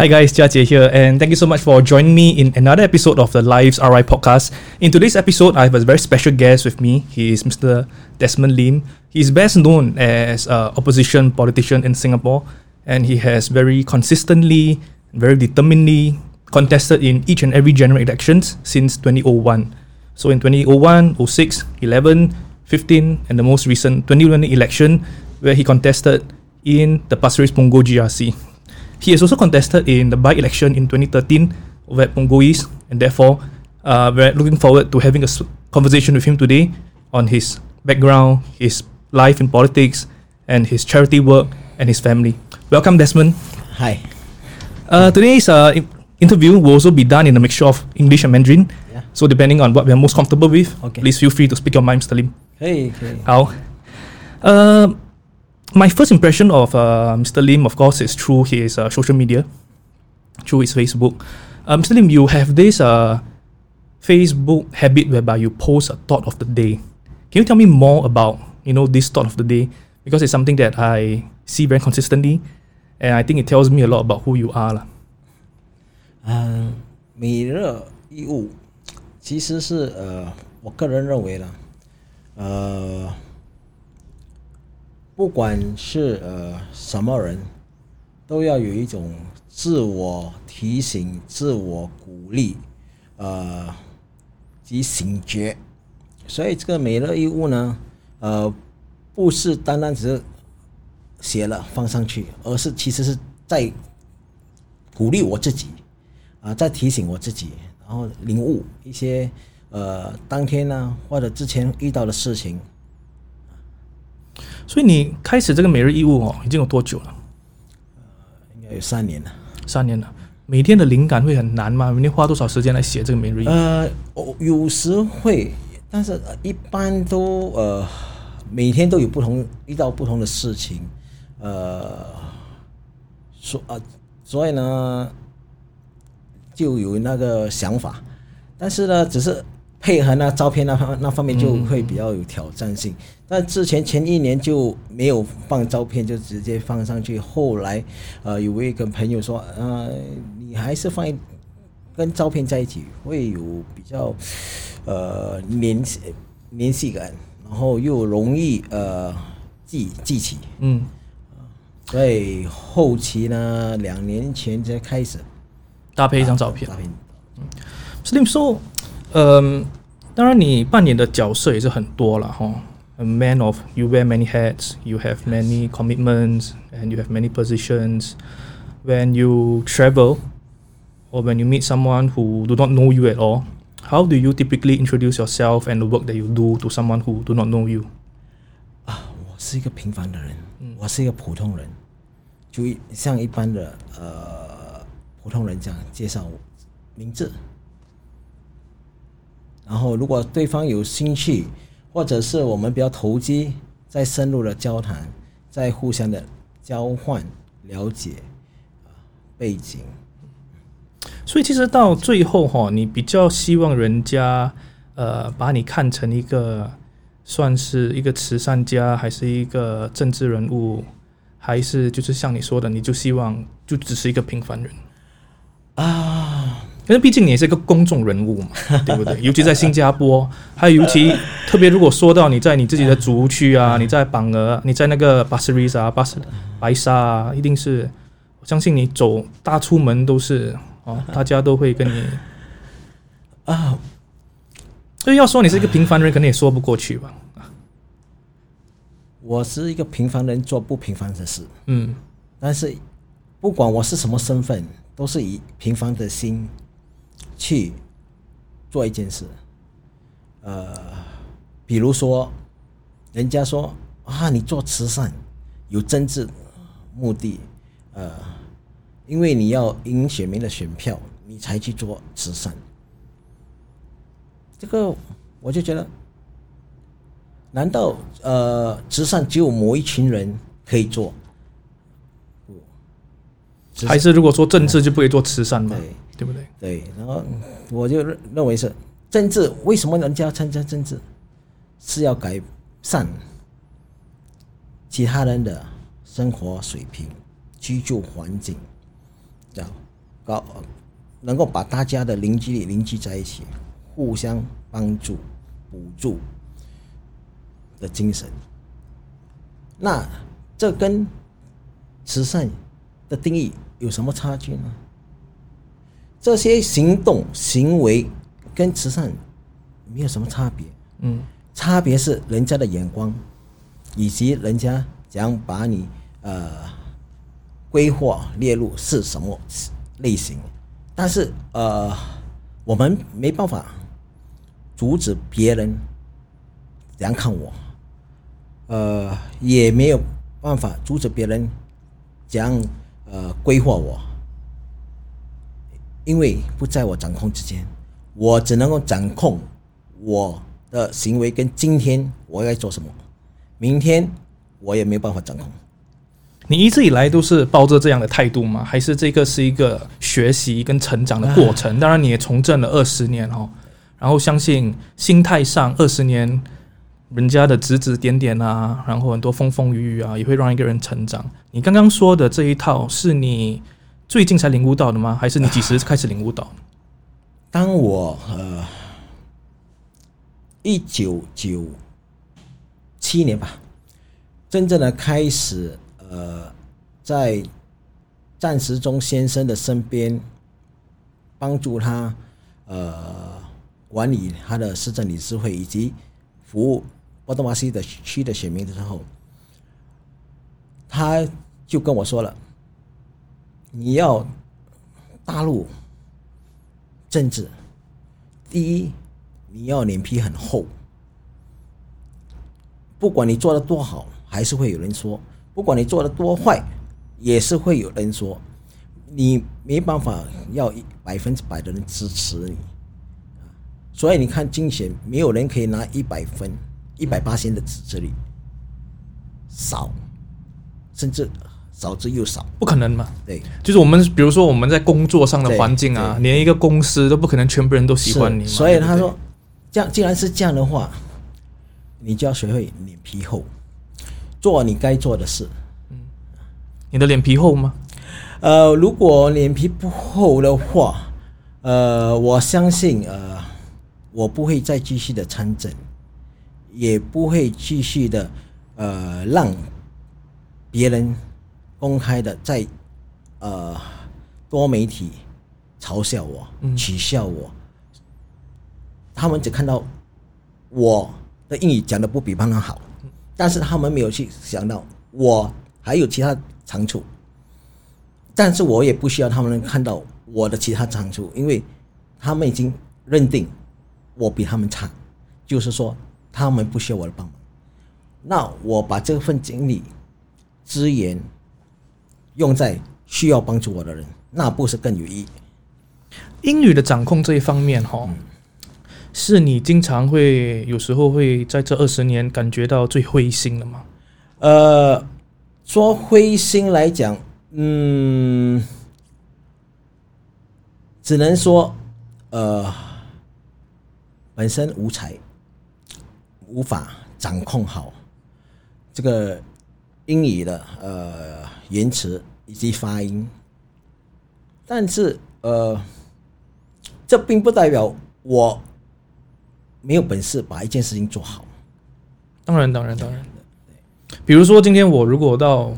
Hi guys, Jia Jie here, and thank you so much for joining me in another episode of the Lives RI podcast. In today's episode, I have a very special guest with me. He is Mr. Desmond Lim. He's best known as an opposition politician in Singapore, and he has very consistently, very determinedly contested in each and every general elections since 2001. So in 2001, 06, 11, 15, and the most recent 2020 election, where he contested in the Pasir Ris Punggol GRC. He has also contested in the by-election in 2013 over at Punggol and therefore uh, we're looking forward to having a conversation with him today on his background, his life in politics, and his charity work and his family. Welcome, Desmond. Hi. Uh, today's uh, interview will also be done in a mixture of English and Mandarin. Yeah. So depending on what we're most comfortable with, okay. please feel free to speak your mind, Sterling. Hey, hey. How? Uh, my first impression of uh, Mr. Lim, of course, is through his uh, social media, through his Facebook. Uh, Mr. Lim, you have this uh, Facebook habit whereby you post a thought of the day. Can you tell me more about you know this thought of the day? Because it's something that I see very consistently, and I think it tells me a lot about who you are. lah. 嗯，每日义务其实是呃，我个人认为啦，呃， 不管是呃什么人，都要有一种自我提醒、自我鼓励，呃及醒觉。所以这个每日义务呢，呃，不是单单只是写了放上去，而是其实是在鼓励我自己，啊，在提醒我自己，然后领悟一些呃当天呢或者之前遇到的事情。所以你开始这个每日义务哦，已经有多久了？应该有三年了。三年了。每天的灵感会很难吗？每天花多少时间来写这个每日义务？呃，我有时会，但是呃一般都呃每天都有不同遇到不同的事情，呃，所啊、所以呢就有那个想法，但是呢只是配合那照片那方那方面就会比较有挑战性。但之前前一年就没有放照片，就直接放上去。后来，呃，有位跟朋友说，呃，你还是放一跟照片在一起，会有比较呃联系联系感，然后又容易呃记记起。嗯，所以后期呢，两年前才开始搭配一张照片。照片。Slim 说，嗯，当然你扮演的角色也是很多了哈。A man of you wear many hats, you have many commitments, and you have many positions. When you travel, or when you meet someone who do not know you at all, how do you typically introduce yourself and the work that you do to someone who do not know you? 啊，我是一个平凡的人，我是一个普通人，就一像一般的呃普通人这样介绍我名字， 然后如果对方有兴趣，或者是我们比较投机，再深入的交谈，再互相的交换了解啊背景，所以其实到最后哈，你比较希望人家呃把你看成一个算是一个慈善家，还是一个政治人物，还是就是像你说的，你就希望就只是一个平凡人啊？因为毕竟你也是一个公众人物嘛，对不对？尤其在新加坡，还有尤其特别如果说到你在你自己的族区啊，你在榜额，你在那个巴斯瑞萨、巴斯白沙啊，一定是我相信你走大出门都是哦，大家都会跟你啊，所以要说你是一个平凡人，肯定也说不过去吧。我是一个平凡人做不平凡的事，嗯但是不管我是什么身份，都是以平凡的心去做一件事。呃，比如说，人家说啊，你做慈善有政治目的，呃，因为你要赢选民的选票，你才去做慈善。这个我就觉得，难道呃，慈善只有某一群人可以做？还是如果说政治就不可以做慈善吗，对对不对？对，然后我就认认为是政治，为什么人家要参加政治？是要改善其他人的生活水平、居住环境，这样搞能够把大家的凝聚力凝聚在一起，互相帮助、补助的精神。那这跟慈善的定义有什么差距呢？这些行动行为跟慈善没有什么差别，嗯，差别是人家的眼光，以及人家将把你呃规划列入是什么类型。但是呃，我们没办法阻止别人怎样看我，呃，也没有办法阻止别人怎样呃规划我，因为不在我掌控之间，我只能够掌控我的行为跟今天我该做什么，明天我也没有办法掌控。你一直以来都是抱着这样的态度吗？还是这个是一个学习跟成长的过程？当然，你也从政了二十年哦，然后相信心态上二十年人家的指指点点啊，然后很多风风雨雨啊，也会让一个人成长。你刚刚说的这一套是你最近才领悟到的吗？还是你几 时开始领悟到？当我呃一九九七年吧，真正的开始。呃，在战时中先生的身边，帮助他呃管理他的市政理事会以及服务波多马西的区的选民的时候，他就跟我说了：“你要大陆政治，第一你要脸皮很厚，不管你做的多好，还是会有人说。”不管你做的多坏，也是会有人说，你没办法要百分之百的人支持你，所以你看竞选，没有人可以拿一百分、一百八千的支持率，少，甚至少之又少，不可能嘛？对，就是我们比如说我们在工作上的环境啊，连一个公司都不可能全部人都喜欢你，所以他说，这样既然是这样的话，你就要学会脸皮厚。做你该做的事。嗯，你的脸皮厚吗？呃，如果脸皮不厚的话，呃，我相信呃，我不会再继续的参政，也不会继续的呃让别人公开的在呃多媒体嘲笑我、取笑我。他们只看到我的英语讲的不比别人好。但是他们没有去想到我还有其他长处，但是我也不需要他们能看到我的其他长处，因为他们已经认定我比他们差，就是说他们不需要我的帮忙。那我把这份精力、资源用在需要帮助我的人，那不是更有意义？英语的掌控这一方面，哈。是你经常会有时候会在这二十年感觉到最灰心的吗？呃，说灰心来讲，嗯，只能说，呃，本身无才，无法掌控好这个英语的呃言辞以及发音，但是呃，这并不代表我。没有本事把一件事情做好，当然，当然，当然比如说，今天我如果到，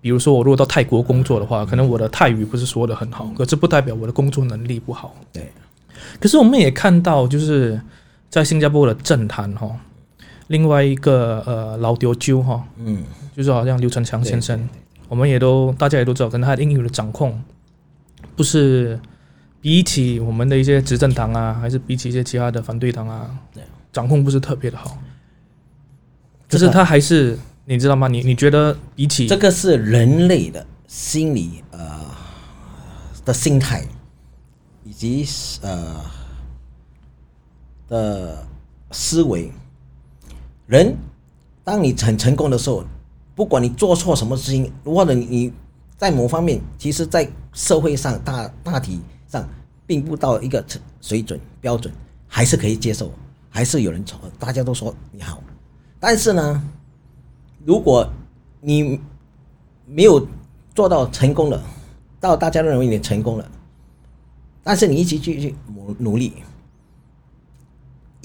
比如说我如果到泰国工作的话，可能我的泰语不是说的很好，可这不代表我的工作能力不好。对。可是我们也看到，就是在新加坡的政坛哈，另外一个呃老丢鸠哈，嗯，就是好像刘成强先生，我们也都大家也都知道，可能他的英语的掌控不是。比起我们的一些执政党啊，还是比起一些其他的反对党啊，掌控不是特别的好。就是他还是你知道吗？你你觉得比起这个是人类的心理呃的心态，以及呃的思维。人当你很成功的时候，不管你做错什么事情，或者你在某方面，其实，在社会上大大体。上并不到一个水准标准，还是可以接受，还是有人说，大家都说你好。但是呢，如果你没有做到成功了，到大家认为你成功了，但是你一直去去努努力，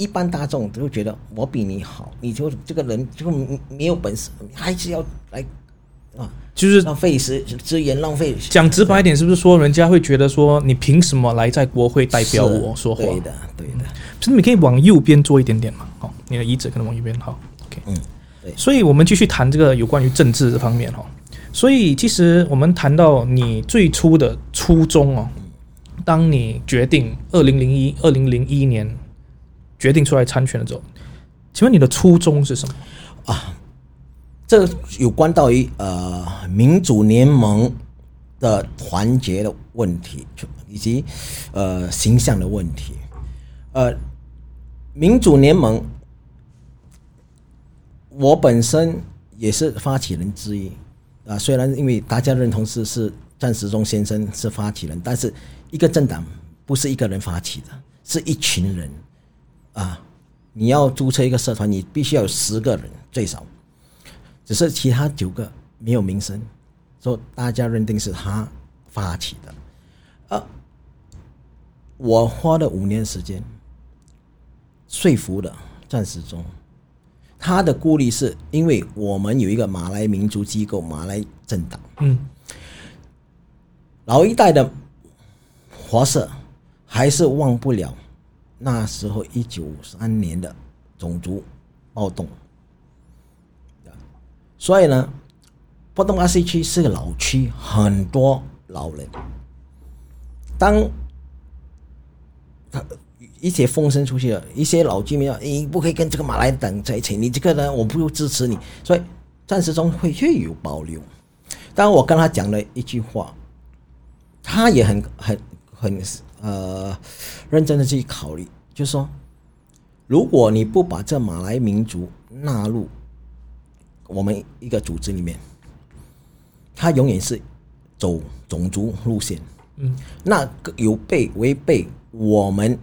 一般大众都觉得我比你好，你就这个人就没有本事，还是要来啊，就是浪费时资源，浪费讲直白一点，是不是说人家会觉得说你凭什么来在国会代表我说话？对的，对的，其实你可以往右边坐一点点嘛，好，你的椅子可能往右边好，OK，嗯，对。所以我们继续谈这个有关于政治这方面哈。所以其实我们谈到你最初的初衷哦，当你决定二零零一二零零一年决定出来参选的时候，请问你的初衷是什么啊？这有关到于呃民主联盟的团结的问题，以及呃形象的问题。呃，民主联盟，我本身也是发起人之一啊。虽然因为大家认同是是战时中先生是发起人，但是一个政党不是一个人发起的，是一群人啊。你要注册一个社团，你必须要有十个人最少。只是其他九个没有名声，所以大家认定是他发起的。啊，我花了五年时间说服了战时中，他的顾虑是因为我们有一个马来民族机构马来政党，嗯，老一代的华社还是忘不了那时候一九五三年的种族暴动。所以呢，波东阿西区是个老区，很多老人。当他一些风声出去了，一些老居民说：“你不可以跟这个马来党在一起，你这个人我不支持你。”所以暂时中会略有保留。当我跟他讲了一句话，他也很很很呃认真的去考虑，就是说，如果你不把这马来民族纳入我们一个组织里面，他永远是走种族路线，嗯，那个有被违背我们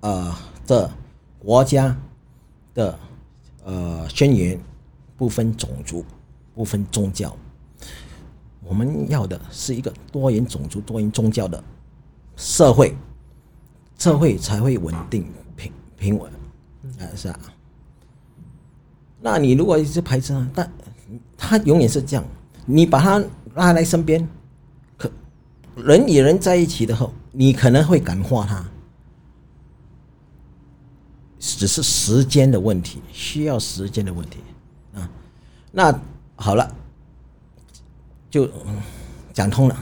呃的国家的呃宣言，不分种族，不分宗教，我们要的是一个多元种族、多元宗教的社会，社会才会稳定平平稳，啊、是啊。那你如果一直排斥他，但他永远是这样，你把他拉来身边，可人与人在一起的后，你可能会感化他，只是时间的问题，需要时间的问题啊。那好了，就嗯讲通了。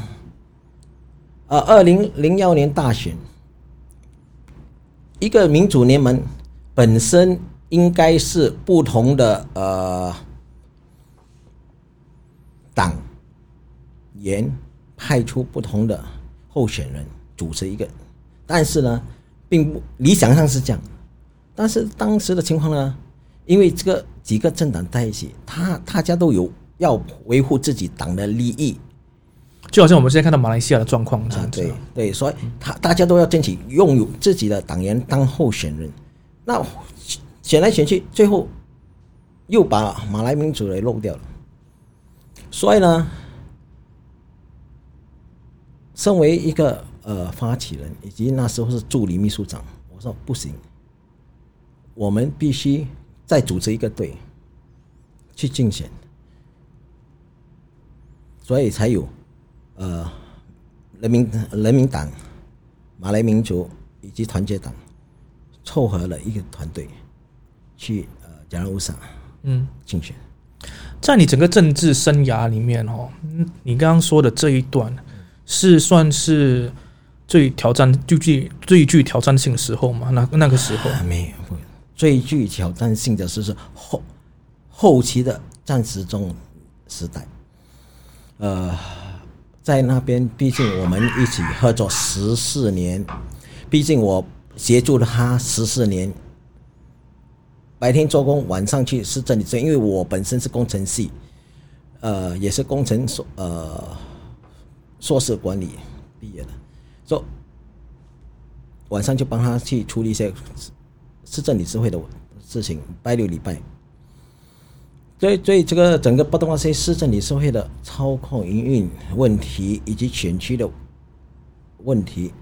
呃，二零零幺年大选，一个民主联盟本身应该是不同的呃党员派出不同的候选人组成一个，但是呢，并不理想上是这样，但是当时的情况呢，因为这个几个政党在一起，他大家都有要维护自己党的利益，就好像我们现在看到马来西亚的状况这啊，样子。对对，所以他大家都要争取拥有自己的党员当候选人，那选来选去，最后又把马来民主给漏掉了。所以呢，身为一个呃发起人，以及那时候是助理秘书长，我说不行，我们必须再组织一个队去竞选，所以才有呃人民人民党、马来民族以及团结党凑合了一个团队去呃加拉乌萨嗯，竞选。在你整个政治生涯里面哦，嗯你刚刚说的这一段是算是最挑战、最具最具挑战性的时候吗？那那个时候，啊，没有，最具挑战性的是是后后期的战时中时代，呃，在那边，毕竟我们一起合作十四年，毕竟我协助了他十四年，白天做工，晚上去市政里因为我本身是工程系，呃，也是工程硕呃硕士管理毕业的，所以晚上就帮他去处理一些市政理事会的事情，拜六礼拜。所以，所以这个整个不动这市政理事会的操控营运问题，以及选区的问题，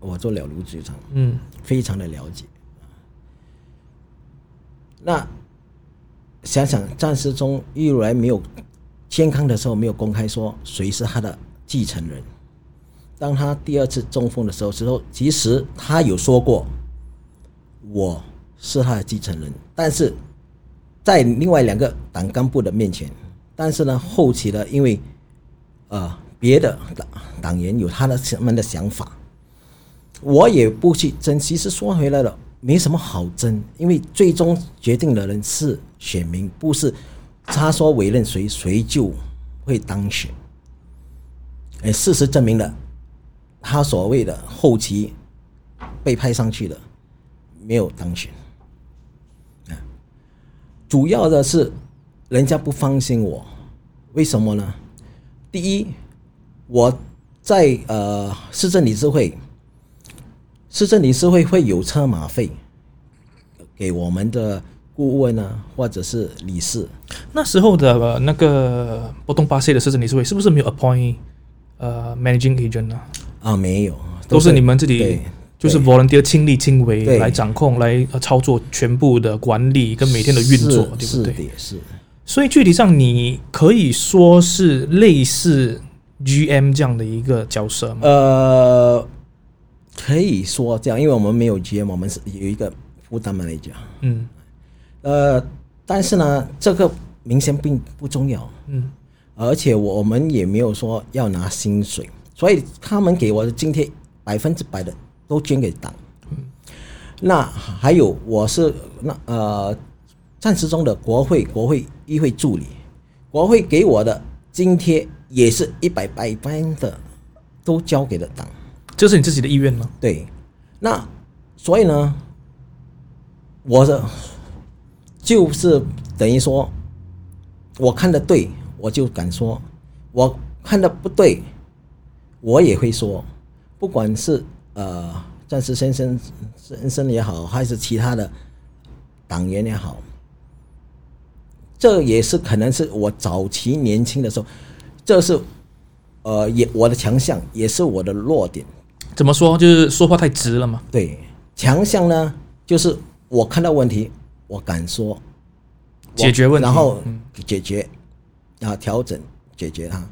我做了如指掌，嗯非常的了解。那想想战时中一如来没有健康的时候，没有公开说谁是他的继承人。当他第二次中风的时候，时候其实他有说过我是他的继承人，但是在另外两个党干部的面前，但是呢，后期呢，因为呃别的党党员有他的什么的想法，我也不去争。其实说回来了，没什么好争，因为最终决定的人是选民，不是他说委任谁，谁就会当选。哎，事实证明了，他所谓的后期被派上去的没有当选。啊，主要的是人家不放心我，为什么呢？第一，我在呃市政理事会，市政理事会会有车马费给我们的顾问呢，或者是理事。那时候的、呃那个波东巴西的市政理事会是不是没有 appoint 呃 managing agent 呢、啊，没有，都是你们自己对就是 volunteer 亲力亲为来掌控、来呃操作全部的管理跟每天的运作，对不对？是的，是所以具体上，你可以说是类似 GM 这样的一个角色吗？呃，可以说这样，因为我们没有 GM，我们是有一个负担 manager。嗯呃，但是呢，这个明显并不重要，嗯而且我们也没有说要拿薪水，所以他们给我的津贴百分之百的都捐给党。那还有，我是那呃，暂时中的国会国会议会助理，国会给我的津贴也是一百百分的都交给了党。这是你自己的意愿吗？对，那所以呢，我的就是等于说，我看的对，我就敢说；我看的不对，我也会说。不管是呃战士先生先生也好，还是其他的党员也好，这也是可能是我早期年轻的时候，这是呃也我的强项，也是我的弱点。怎么说？就是说话太直了嘛。对，强项呢，就是我看到问题，我敢说，解决问题然后嗯解决，啊，调整解决它，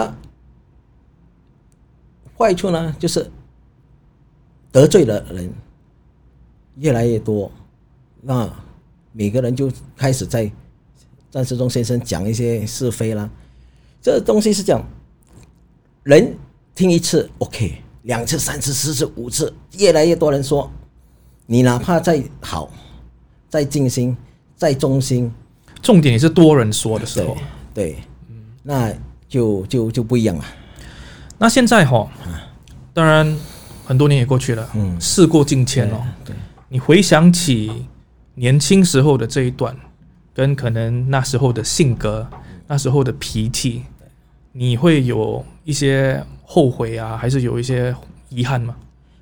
啊，坏处呢就是得罪的人越来越多，那每个人就开始在战时中先生讲一些是非啦，这东西是这样，人听一次 OK，两次、三次、四次、五次，越来越多人说，你哪怕再好、再尽心、再忠心，重点也是多人说的时候。对，那就就就不一样了。那现在哈，当然很多年也过去了，嗯事过境迁哦。对，你回想起年轻时候的这一段，跟可能那时候的性格、那时候的脾气，你会有一些后悔啊，还是有一些遗憾吗？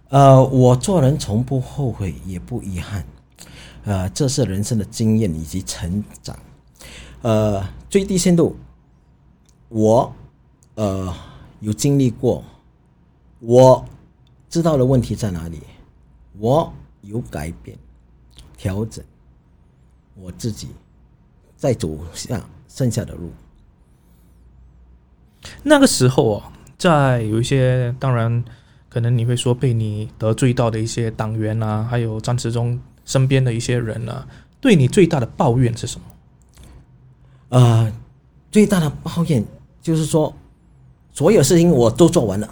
呃，我做人从不后悔，也不遗憾，呃，这是人生的经验以及成长。呃，最低限度，我呃有经历过，我知道了问题在哪里，我有改变、调整，我自己再走下剩下的路。那个时候哦，在有一些当然可能你会说被你得罪到的一些党员啊，还有张志忠身边的一些人啊，对你最大的抱怨是什么？呃，最大的抱怨就是说，所有事情我都做完了，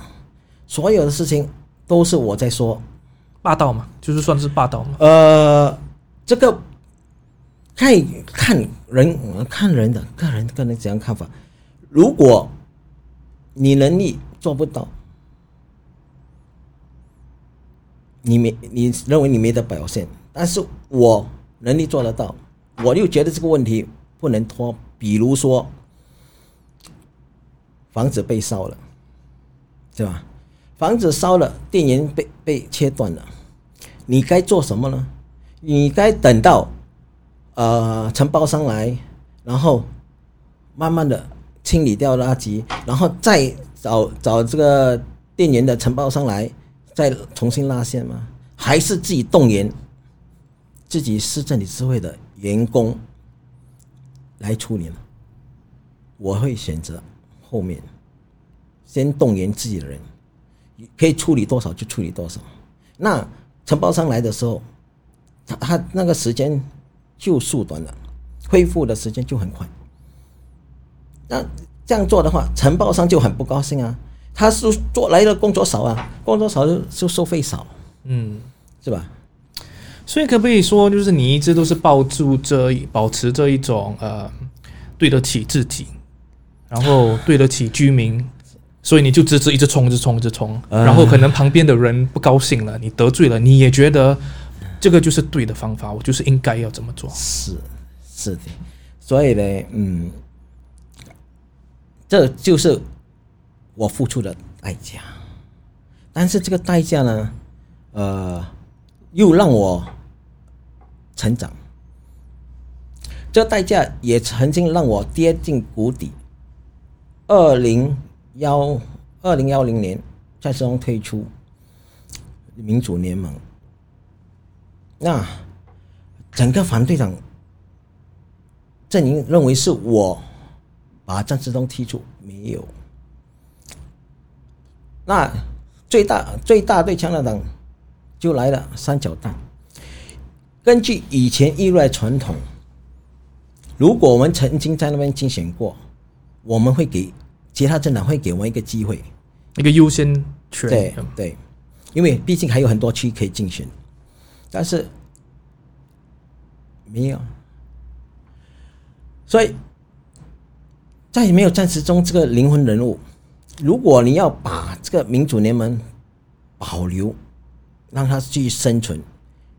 所有的事情都是我在说。霸道嘛，就是算是霸道嘛。呃，这个看看人看人的个人个人怎样看法。如果你能力做不到，你没你认为你没得表现，但是我能力做得到，我就觉得这个问题不能拖。比如说，房子被烧了，对吧？房子烧了，电源被被切断了，你该做什么呢？你该等到呃承包商来，然后慢慢的清理掉垃圾，然后再找找这个电源的承包商来再重新拉线吗？还是自己动员自己市政理事会的员工来处理呢？我会选择后面，先动员自己的人，可以处理多少就处理多少。那承包商来的时候，他他那个时间就缩短了，恢复的时间就很快。那这样做的话，承包商就很不高兴啊，他是做来的工作少啊，工作少就就收费少，嗯，是吧？所以可不可以说，就是你一直都是抱住这一保持这一种呃，对得起自己，然后对得起居民，所以你就直直一直冲，一直冲，一直冲，啊然后可能旁边的人不高兴了，你得罪了，你也觉得这个就是对的方法，我就是应该要这么做。是是的，所以呢，嗯，这就是我付出的代价。但是这个代价呢，呃，又让我成长。这代价也曾经让我跌进谷底。二零幺二零幺零年，蔡世忠退出民主联盟，那整个反对党阵营认为是我把张志东踢出，没有。那最大最大对枪的党就来了三角弹。根据以前议会传统，如果我们曾经在那边竞选过，我们会给其他政党会给我们一个机会，一个优先权，对对，因为毕竟还有很多区可以竞选，但是没有，所以在没有战时中这个灵魂人物，如果你要把这个民主联盟保留，让它继续生存，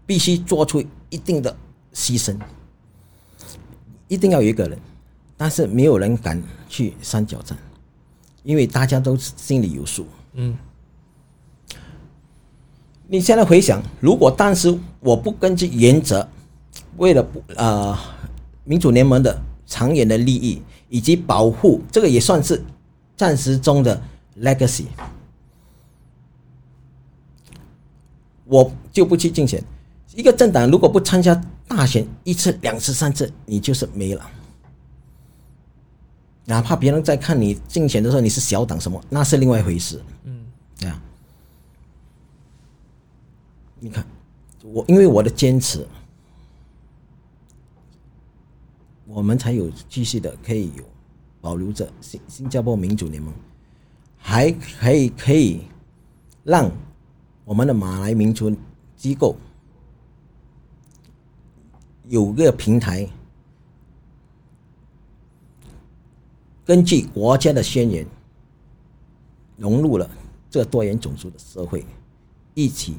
必须做出一定的牺牲，一定要有一个人，但是没有人敢去三角战，因为大家都心里有数。嗯，你现在回想，如果当时我不根据原则，为了不呃民主联盟的长远的利益以及保护，这个也算是暂时中的 legacy，我就不去竞选。一个政党如果不参加大选一次、两次、三次，你就是没了。哪怕别人在看你竞选的时候你是小党什么，那是另外一回事。嗯，这样，你看，我因为我的坚持，我们才有继续的可以有保留着新新加坡民主联盟，还可以可以让我们的马来民族机构有个平台，根据国家的宣言，融入了这多元种族的社会，一起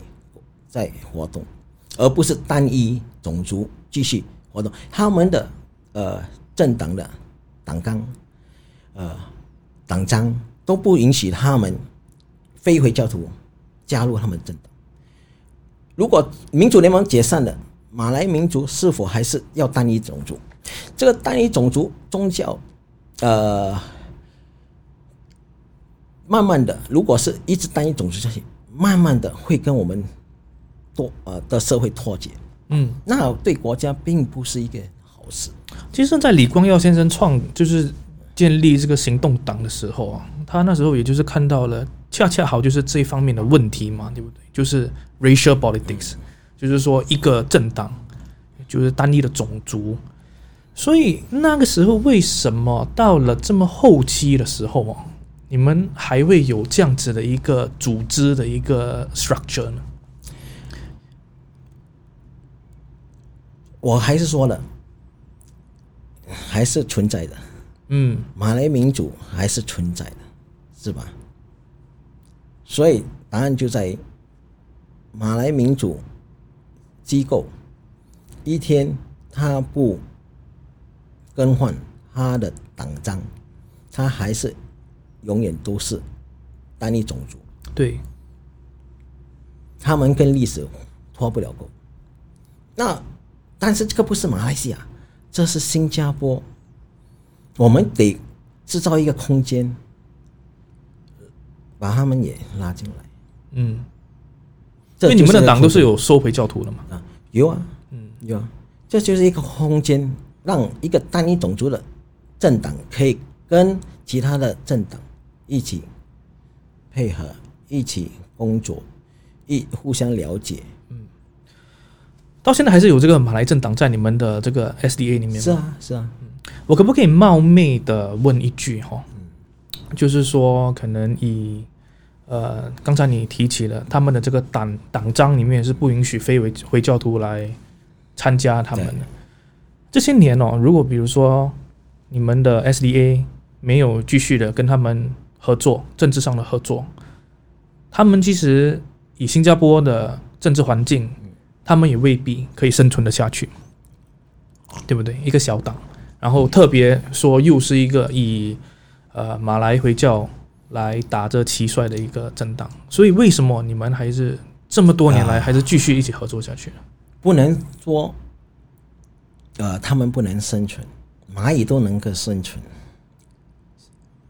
在活动，而不是单一种族继续活动。他们的呃政党的党纲、呃党章都不允许他们非回教徒加入他们政党。如果民主联盟解散了，马来民族是否还是要单一种族？这个单一种族宗教，呃，慢慢的，如果是一直单一种族下去，慢慢的会跟我们多呃的社会脱节，嗯，那对国家并不是一个好事。其实，在李光耀先生创就是建立这个行动党的时候啊，他那时候也就是看到了，恰恰好就是这一方面的问题嘛，对不对？就是 racial politics，就是说一个政党就是单一的种族，所以那个时候为什么到了这么后期的时候啊，你们还会有这样子的一个组织的一个 structure 呢？我还是说了，还是存在的，嗯马来民主还是存在的，是吧？所以答案就在于马来民主机构一天他不更换他的党章，他还是永远都是单一种族，对，他们跟历史脱不了钩。那但是这个不是马来西亚，这是新加坡，我们得制造一个空间，把他们也拉进来。嗯。因为你们的党都是有有收回教徒的嘛。啊，有啊，嗯，有啊，这就是一个空间，让一个单一种族的政党可以跟其他的政党一起配合，一起工作，一互相了解。嗯到现在还是有这个马来政党在你们的这个 SDA 里面？是啊，是啊，我可不可以冒昧的问一句哈？就是说，可能以呃，刚才你提起了他们的这个党党章里面是不允许非回回教徒来参加他们的。这些年哦，如果比如说你们的 SDA 没有继续的跟他们合作，政治上的合作，他们其实以新加坡的政治环境，他们也未必可以生存的下去，对不对？一个小党，然后特别说又是一个以呃马来回教来打着旗帅的一个政党，所以为什么你们还是这么多年来还是继续一起合作下去呢？不能说，呃，他们不能生存，蚂蚁都能够生存，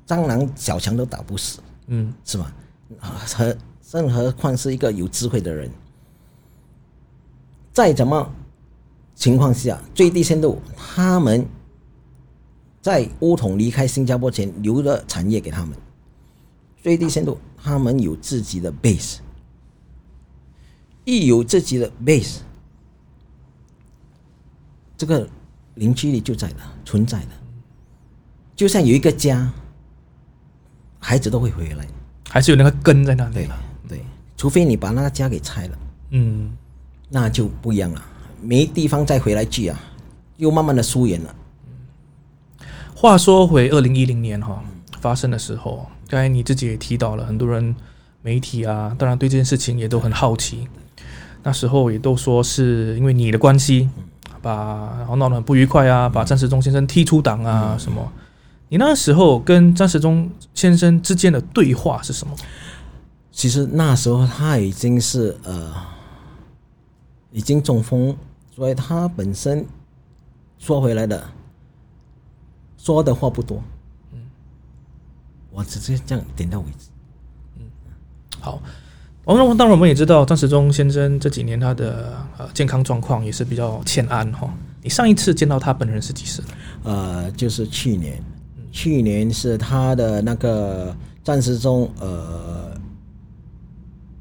蟑螂、小强都打不死，嗯，是吧？啊何更何况是一个有智慧的人，再怎么情况下最低限度，他们在乌统离开新加坡前留了产业给他们，最低限度他们有自己的 base，一有自己的 base，这个凝聚力就在的，存在的，就像有一个家，孩子都会回来。还是有那个根在那里对了。对，除非你把那个家给拆了，嗯，那就不一样了，没地方再回来聚啊，又慢慢的疏远了。话说回二零一零年哈发生的时候，刚才你自己也提到了，很多人媒体啊，当然对这件事情也都很好奇。那时候也都说是因为你的关系，把然后闹得很不愉快啊，把张时中先生踢出党啊什么。你那时候跟张时中先生之间的对话是什么？其实那时候他已经是呃，已经中风，所以他本身说回来的说的话不多。嗯，我只是这样点到为止。嗯好，我们当然我们也知道张时中先生这几年他的呃健康状况也是比较欠安哈。你上一次见到他本人是几时？呃，就是去年，去年是他的那个战时中呃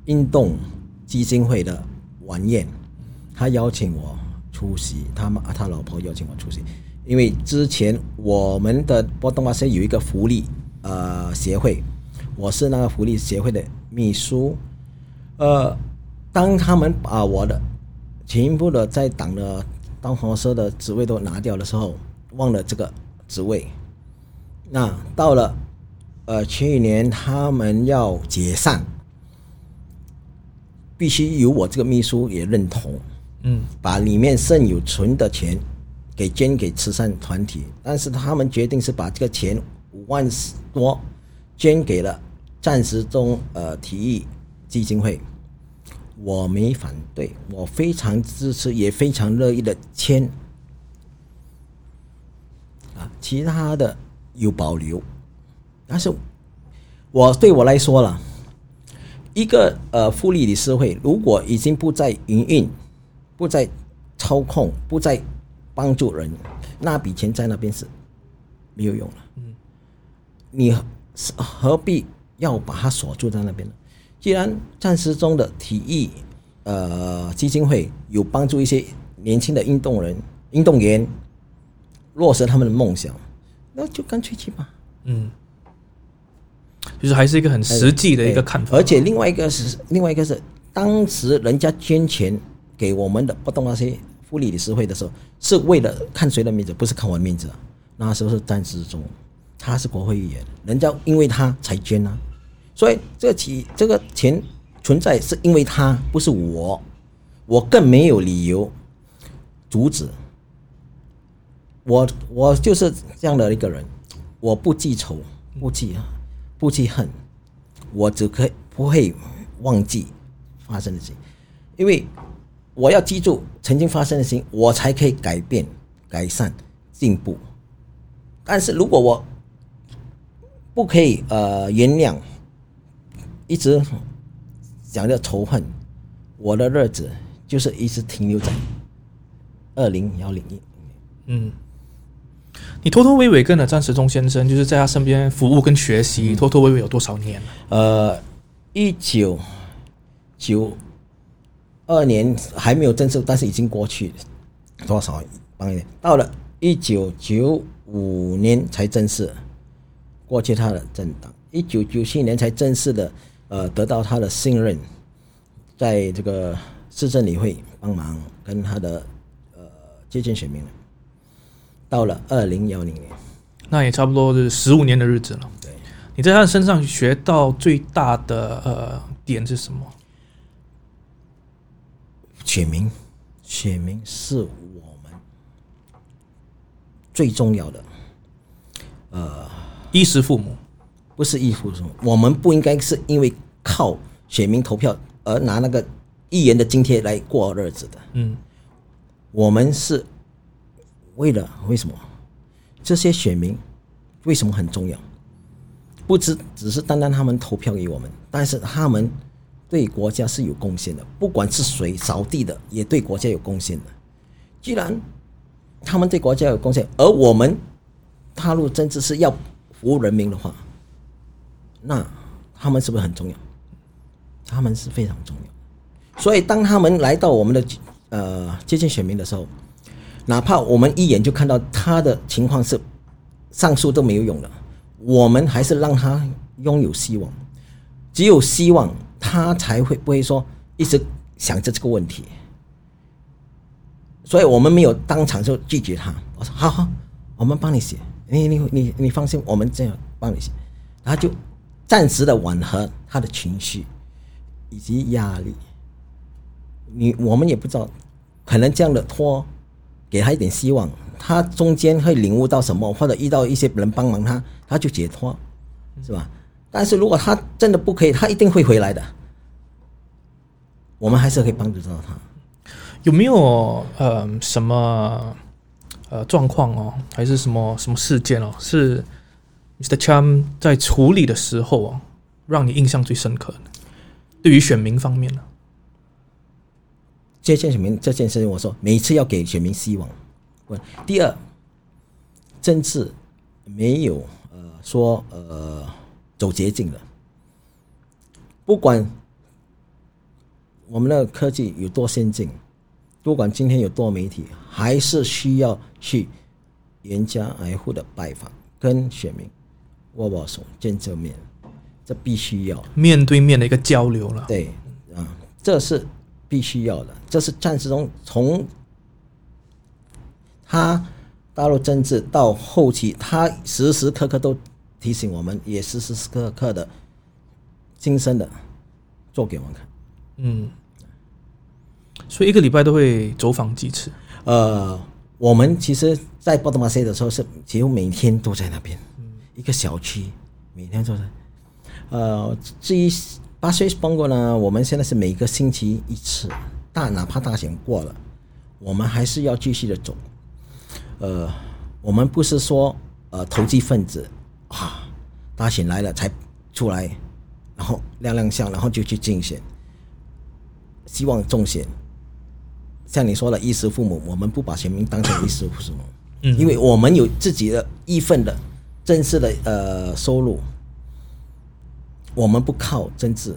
运动基金会的晚宴，他邀请我出席，他妈他老婆邀请我出席，因为之前我们的波东巴社有一个福利呃协会，我是那个福利协会的秘书，呃，当他们把我的全部的在党的当红社的职位都拿掉的时候，忘了这个职位。那到了呃去年他们要解散，必须由我这个秘书也认同，嗯，把里面剩有存的钱给捐给慈善团体，但是他们决定是把这个钱五万多捐给了战时中呃体育基金会。我没反对，我非常支持，也非常乐意的签。啊，其他的有保留，但是我对我来说了，一个呃福利理事会如果已经不再营运，不再操控，不再帮助人，那笔钱在那边是没有用了。嗯，你何何必要把它锁住在那边呢？既然战时中的体育呃基金会有帮助一些年轻的运动人、运动员落实他们的梦想，那就干脆去吧。嗯，就是还是一个很实际的一个看法。而且另外一个是，另外一个是，当时人家捐钱给我们的不动那些福利理事会的时候，是为了看谁的面子，不是看我的名字啊。那时候是战时中，他是国会议员，人家因为他才捐啊。所以这个起这个钱存在是因为他，不是我，我更没有理由阻止。我我就是这样的一个人，我不记仇，不记不记恨，我只可以不会忘记发生的事情，因为我要记住曾经发生的事情，我才可以改变、改善、进步。但是如果我不可以呃原谅，一直讲的仇恨，我的日子就是一直停留在二零幺零一。嗯，你偷偷微微跟了张时忠先生，就是在他身边服务跟学习，偷偷微微有多少年了？呃，一九九二年还没有正式，但是已经过去多少八年？到了一九九五年才正式过去他的政党，一九九七年才正式的呃得到他的信任，在这个市政理会帮忙跟他的呃接近选民了。到了二零幺零年，那也差不多是十五年的日子了。对，你在他身上学到最大的呃点是什么？选民，选民是我们最重要的，呃，衣食父母。不是衣食父母，我们不应该是因为靠选民投票而拿那个议员的津贴来过日子的。嗯，我们是为了为什么？这些选民为什么很重要？不只只是单单他们投票给我们，但是他们对国家是有贡献的。不管是谁扫地的，也对国家有贡献的。既然他们对国家有贡献，而我们踏入政治是要服务人民的话，那他们是不是很重要？他们是非常重要。所以当他们来到我们的呃接近选民的时候，哪怕我们一眼就看到他的情况是上诉都没有用的，我们还是让他拥有希望。只有希望，他才会不会说一直想着这个问题。所以我们没有当场就拒绝他。我说：“好好，我们帮你写，你你你你放心，我们这样帮你写。”然后就暂时的缓和他的情绪以及压力。你我们也不知道，可能这样的拖。给他一点希望，他中间会领悟到什么，或者遇到一些人帮忙他，他就解脱，是吧？但是如果他真的不可以，他一定会回来的。我们还是可以帮助到他。有没有呃什么呃状况哦，还是什么什么事件哦，是 Mr. Cham 在处理的时候哦，让你印象最深刻的？对于选民方面呢？这件选民这件事情，我说每次要给选民希望。问第二，政治没有呃说呃走捷径的，不管我们的科技有多先进，不管今天有多媒体，还是需要去严加挨户的拜访，跟选民握握手、见见面，这必须要面对面的一个交流了。对啊，这是。必须要的，这是战时中从他大陆政治到后期，他时时刻刻都提醒我们，也时时刻刻的精深的做给我们看。嗯，所以一个礼拜都会走访几次。呃，我们其实，在波多马西的时候是几乎每天都在那边，一个小区每天都在。呃，至于。巴西邦国呢？我们现在是每个星期一次，大哪怕大选过了，我们还是要继续的走。呃，我们不是说呃投机分子啊，大选来了才出来，然后亮亮相，然后就去竞选，希望中选。像你说的衣食父母，我们不把选民当成衣食父母，嗯，因为我们有自己的一份的正式的呃收入。我们不靠政治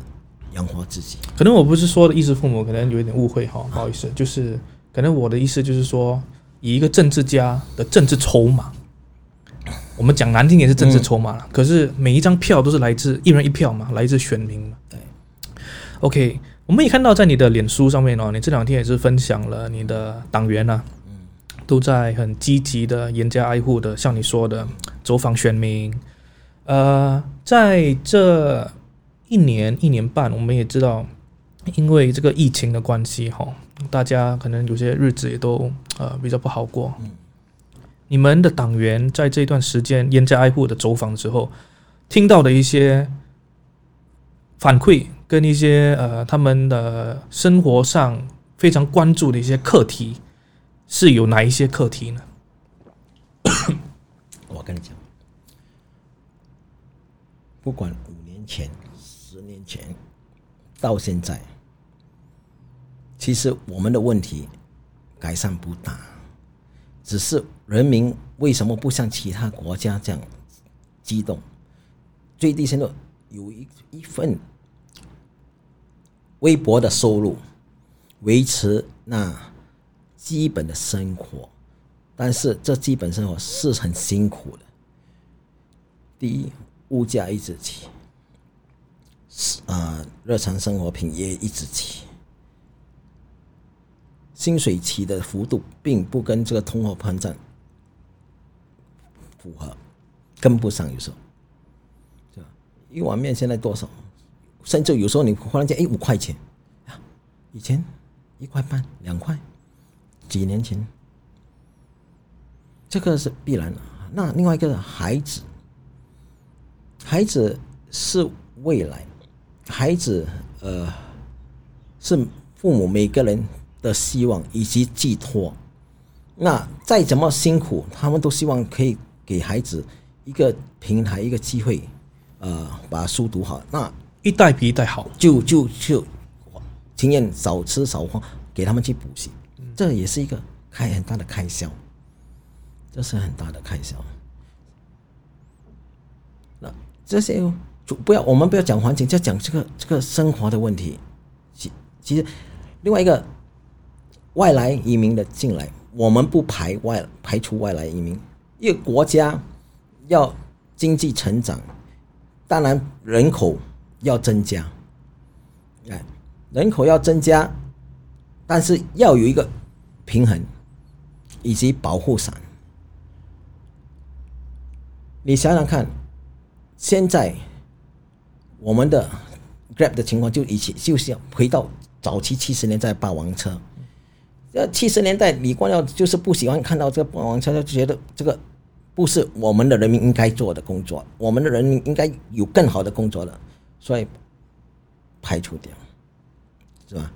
养活自己。可能我不是说的衣食父母，可能有一点误会哈，不好意思。就是可能我的意思就是说，以一个政治家的政治筹码，我们讲难听点是政治筹码了。可是每一张票都是来自一人一票嘛，来自选民嘛。对。OK，我们也看到在你的脸书上面哦，你这两天也是分享了你的党员呐，都在很积极的严加爱护的，像你说的走访选民。呃，在这一年一年半，我们也知道，因为这个疫情的关系，哈，大家可能有些日子也都呃比较不好过。你们的党员在这段时间严加爱护的走访之后，听到的一些反馈跟一些呃他们的生活上非常关注的一些课题，是有哪一些课题呢？我跟你讲。不管五年前、十年前，到现在，其实我们的问题改善不大，只是人民为什么不像其他国家这样激动？最低限度有一一份微薄的收入，维持那基本的生活，但是这基本生活是很辛苦的。第一，物价一直起，啊，日常生活品也一直起。薪水起的幅度并不跟这个通货膨胀符合，跟不上，有时候，对吧？一碗面现在多少？甚至有时候你忽然间，哎，五块钱啊，以前一块半、两块，几年前，这个是必然的。那另外一个孩子，孩子是未来，孩子呃，是父母每个人。的希望以及寄托，那再怎么辛苦，他们都希望可以给孩子一个平台、一个机会，呃，把书读好。那一代比一代好，就就就情愿少吃少花，给他们去补习，这也是一个开很大的开销，这是很大的开销。这些就不要，我们不要讲环境，就讲这个这个生活的问题。其其实另外一个。外来移民的进来，我们不排外排除外来移民。一个国家要经济成长，当然人口要增加，哎，人口要增加，但是要有一个平衡以及保护伞。你想想看，现在我们的 Grab 的情况，就以前就是要回到早期七十年代霸王车。呃，七十年代李光耀就是不喜欢看到这个霸王车，就觉得这个不是我们的人民应该做的工作，我们的人民应该有更好的工作了，所以排除掉，是吧？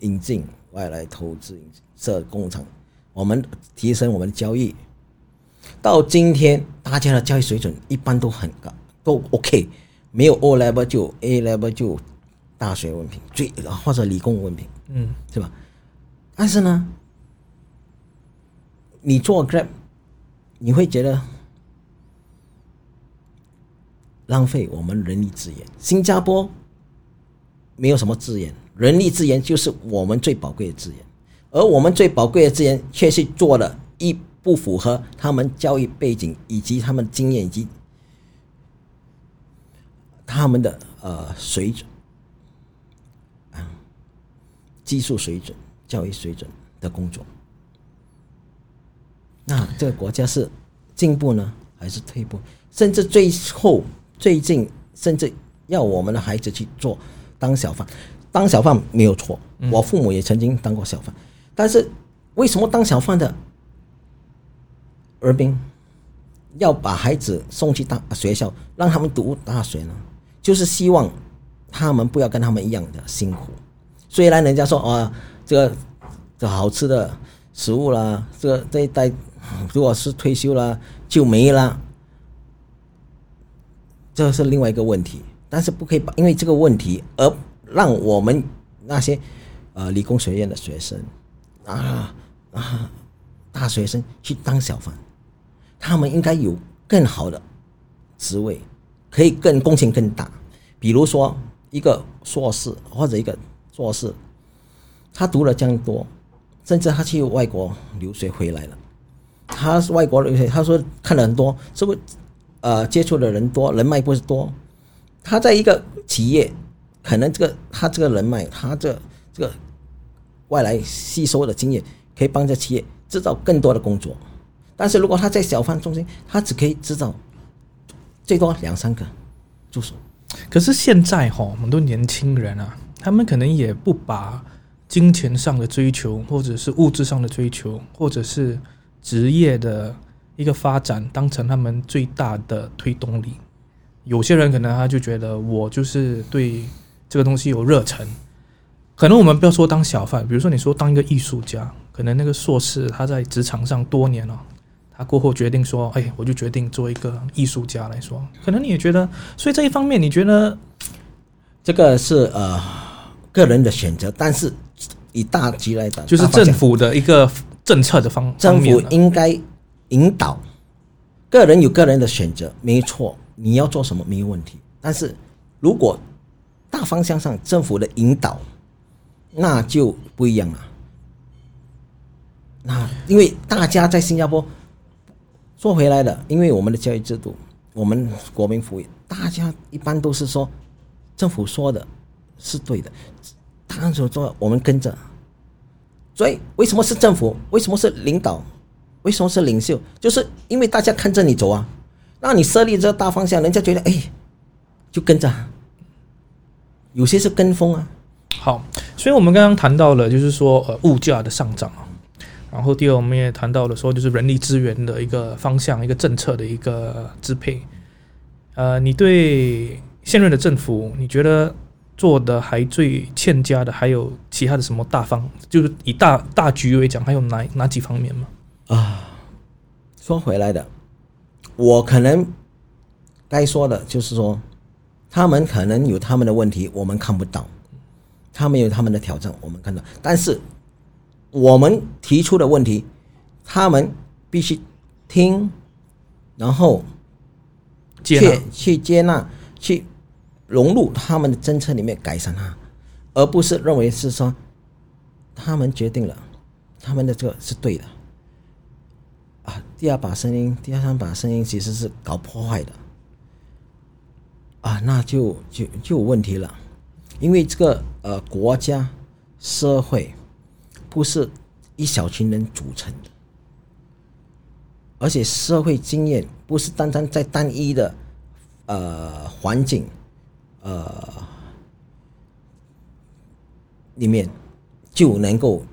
引进外来投资设工厂，我们提升我们的交易，到今天大家的教育水准一般都很高，都 OK，没有 O level 就 A level 就大学文凭，最或者理工文凭，嗯，是吧？但是呢，你做 Grab，你会觉得浪费我们人力资源。新加坡没有什么资源，人力资源就是我们最宝贵的资源，而我们最宝贵的资源却是做了一不符合他们教育背景以及他们经验以及他们的呃水准啊技术水准。教育水准的工作，那这个国家是进步呢，还是退步？甚至最后最近，甚至要我们的孩子去做当小贩，当小贩没有错，我父母也曾经当过小贩，但是为什么当小贩的儿兵要把孩子送去大学校，让他们读大学呢？就是希望他们不要跟他们一样的辛苦。虽然人家说啊。这个这好吃的食物啦，这个这一代如果是退休了就没了，这是另外一个问题。但是不可以把因为这个问题而让我们那些呃理工学院的学生啊啊大学生去当小贩，他们应该有更好的职位，可以更贡献更大。比如说一个硕士或者一个硕士。他读了这样多，甚至他去外国留学回来了。他是外国留学，他说看了很多，是不是？呃，接触的人多，人脉不是多。他在一个企业，可能这个他这个人脉，他这这个外来吸收的经验，可以帮这企业制造更多的工作。但是如果他在小贩中心，他只可以制造最多两三个助手。可是现在哈，很多年轻人啊，他们可能也不把。金钱上的追求，或者是物质上的追求，或者是职业的一个发展，当成他们最大的推动力。有些人可能他就觉得，我就是对这个东西有热忱。可能我们不要说当小贩，比如说你说当一个艺术家，可能那个硕士他在职场上多年了，他过后决定说，哎，我就决定做一个艺术家来说。可能你也觉得，所以这一方面，你觉得这个是呃。个人的选择，但是以大局来讲，就是政府的一个政策的方方政府应该引导，个人有个人的选择，没错，你要做什么没有问题。但是如果大方向上政府的引导，那就不一样了。那因为大家在新加坡说回来了，因为我们的教育制度，我们国民服务，大家一般都是说政府说的是对的，他所做我们跟着。所以为什么是政府？为什么是领导？为什么是领袖？就是因为大家看着你走啊，那你设立这个大方向，人家觉得哎，就跟着。有些是跟风啊，好，所以我们刚刚谈到了，就是说呃物价的上涨啊，然后第二我们也谈到了说就是人力资源的一个方向、一个政策的一个支配。呃，你对现任的政府，你觉得做的还最欠佳的，还有其他的什么大方？就是以大大局为讲，还有哪哪几方面吗？啊说回来的，我可能该说的就是说，他们可能有他们的问题，我们看不到；他们有他们的挑战，我们看到。但是我们提出的问题，他们必须听，然后去去接纳，去融入他们的政策里面改善它，而不是认为是说他们决定了，他们的这个是对的。啊，第二把声音，第二三把声音其实是搞破坏的，啊，那就就就有问题了，因为这个呃国家社会不是一小群人组成的，而且社会经验不是单单在单一的呃环境呃里面就能够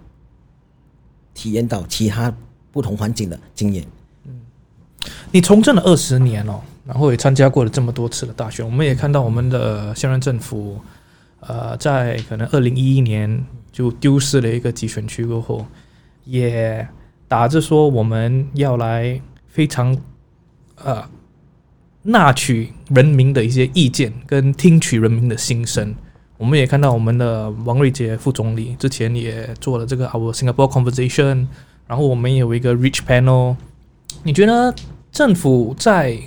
体验到其他不同环境的经验。嗯你从政了二十年哦，然后也参加过了这么多次的大选，我们也看到我们的现任政府，呃，在可能二零一一年就丢失了一个集选区过后，也打着说我们要来非常呃纳取人民的一些意见，跟听取人民的心声。我们也看到我们的王瑞杰副总理之前也做了这个 Our Singapore Conversation，然后我们也有一个 Rich Panel。你觉得政府在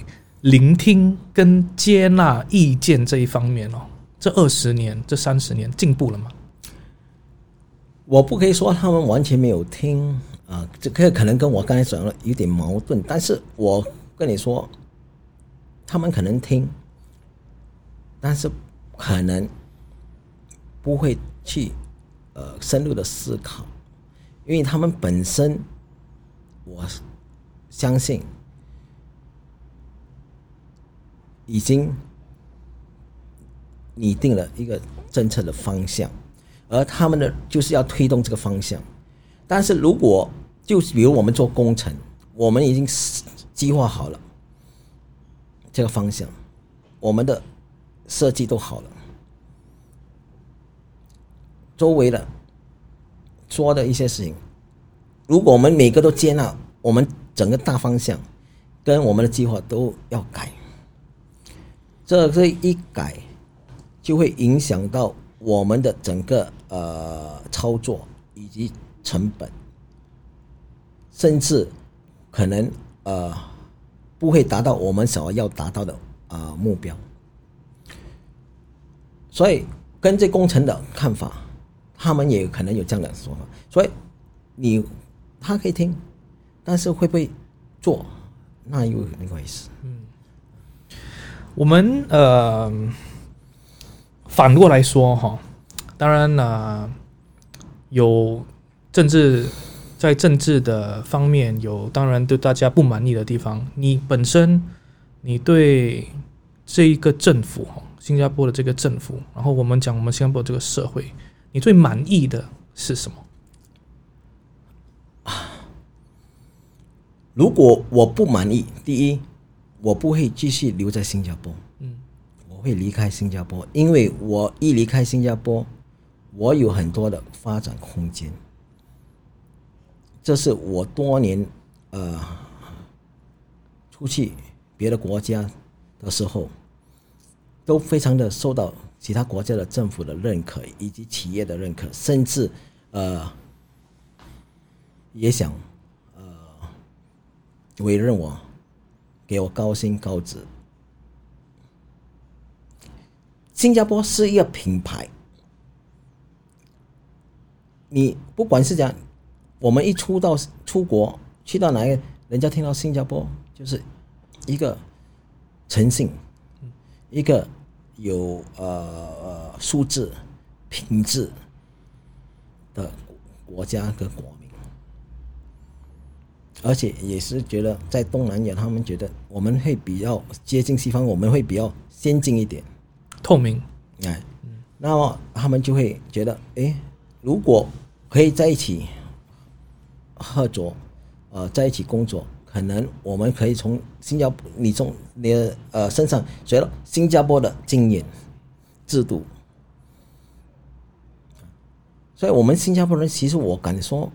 聆听跟接纳意见这一方面哦，这二十年、这三十年进步了吗？我不可以说他们完全没有听啊，这个可能跟我刚才讲的有点矛盾，但是我跟你说，他们可能听，但是可能不会去呃深入的思考，因为他们本身，我相信已经拟定了一个政策的方向。而他们的就是要推动这个方向。但是如果就是比如我们做工程，我们已经计划好了这个方向，我们的设计都好了，周围的做的一些事情，如果我们每个都接纳，我们整个大方向跟我们的计划都要改，这这一改就会影响到我们的整个呃操作以及成本，甚至可能呃不会达到我们所要达到的啊、呃目标。所以根据工程的看法，他们也可能有这样的说法。所以你他可以听，但是会不会做，那又另外一回事。我们呃反过来说哈，当然呢、有政治在政治的方面有当然对大家不满意的地方。你本身你对这一个政府哈，新加坡的这个政府，然后我们讲我们新加坡这个社会，你最满意的是什么？如果我不满意，第一，我不会继续留在新加坡，嗯，我会离开新加坡，因为我一离开新加坡，我有很多的发展空间。这是我多年呃出去别的国家的时候，都非常的受到其他国家的政府的认可，以及企业的认可，甚至呃也想呃委任我，给我高薪高职。新加坡是一个品牌，你不管是讲，我们一出到出国，去到哪个，人家听到新加坡就是一个诚信，一个有呃呃素质、品质的国家跟国民，而且也是觉得在东南亚，他们觉得我们会比较接近西方，我们会比较先进一点。透明，哎，那么他们就会觉得，哎，如果可以在一起合作，呃，在一起工作，可能我们可以从新加坡，你从你的呃身上学到新加坡的经验、制度。所以，我们新加坡人其实我敢说，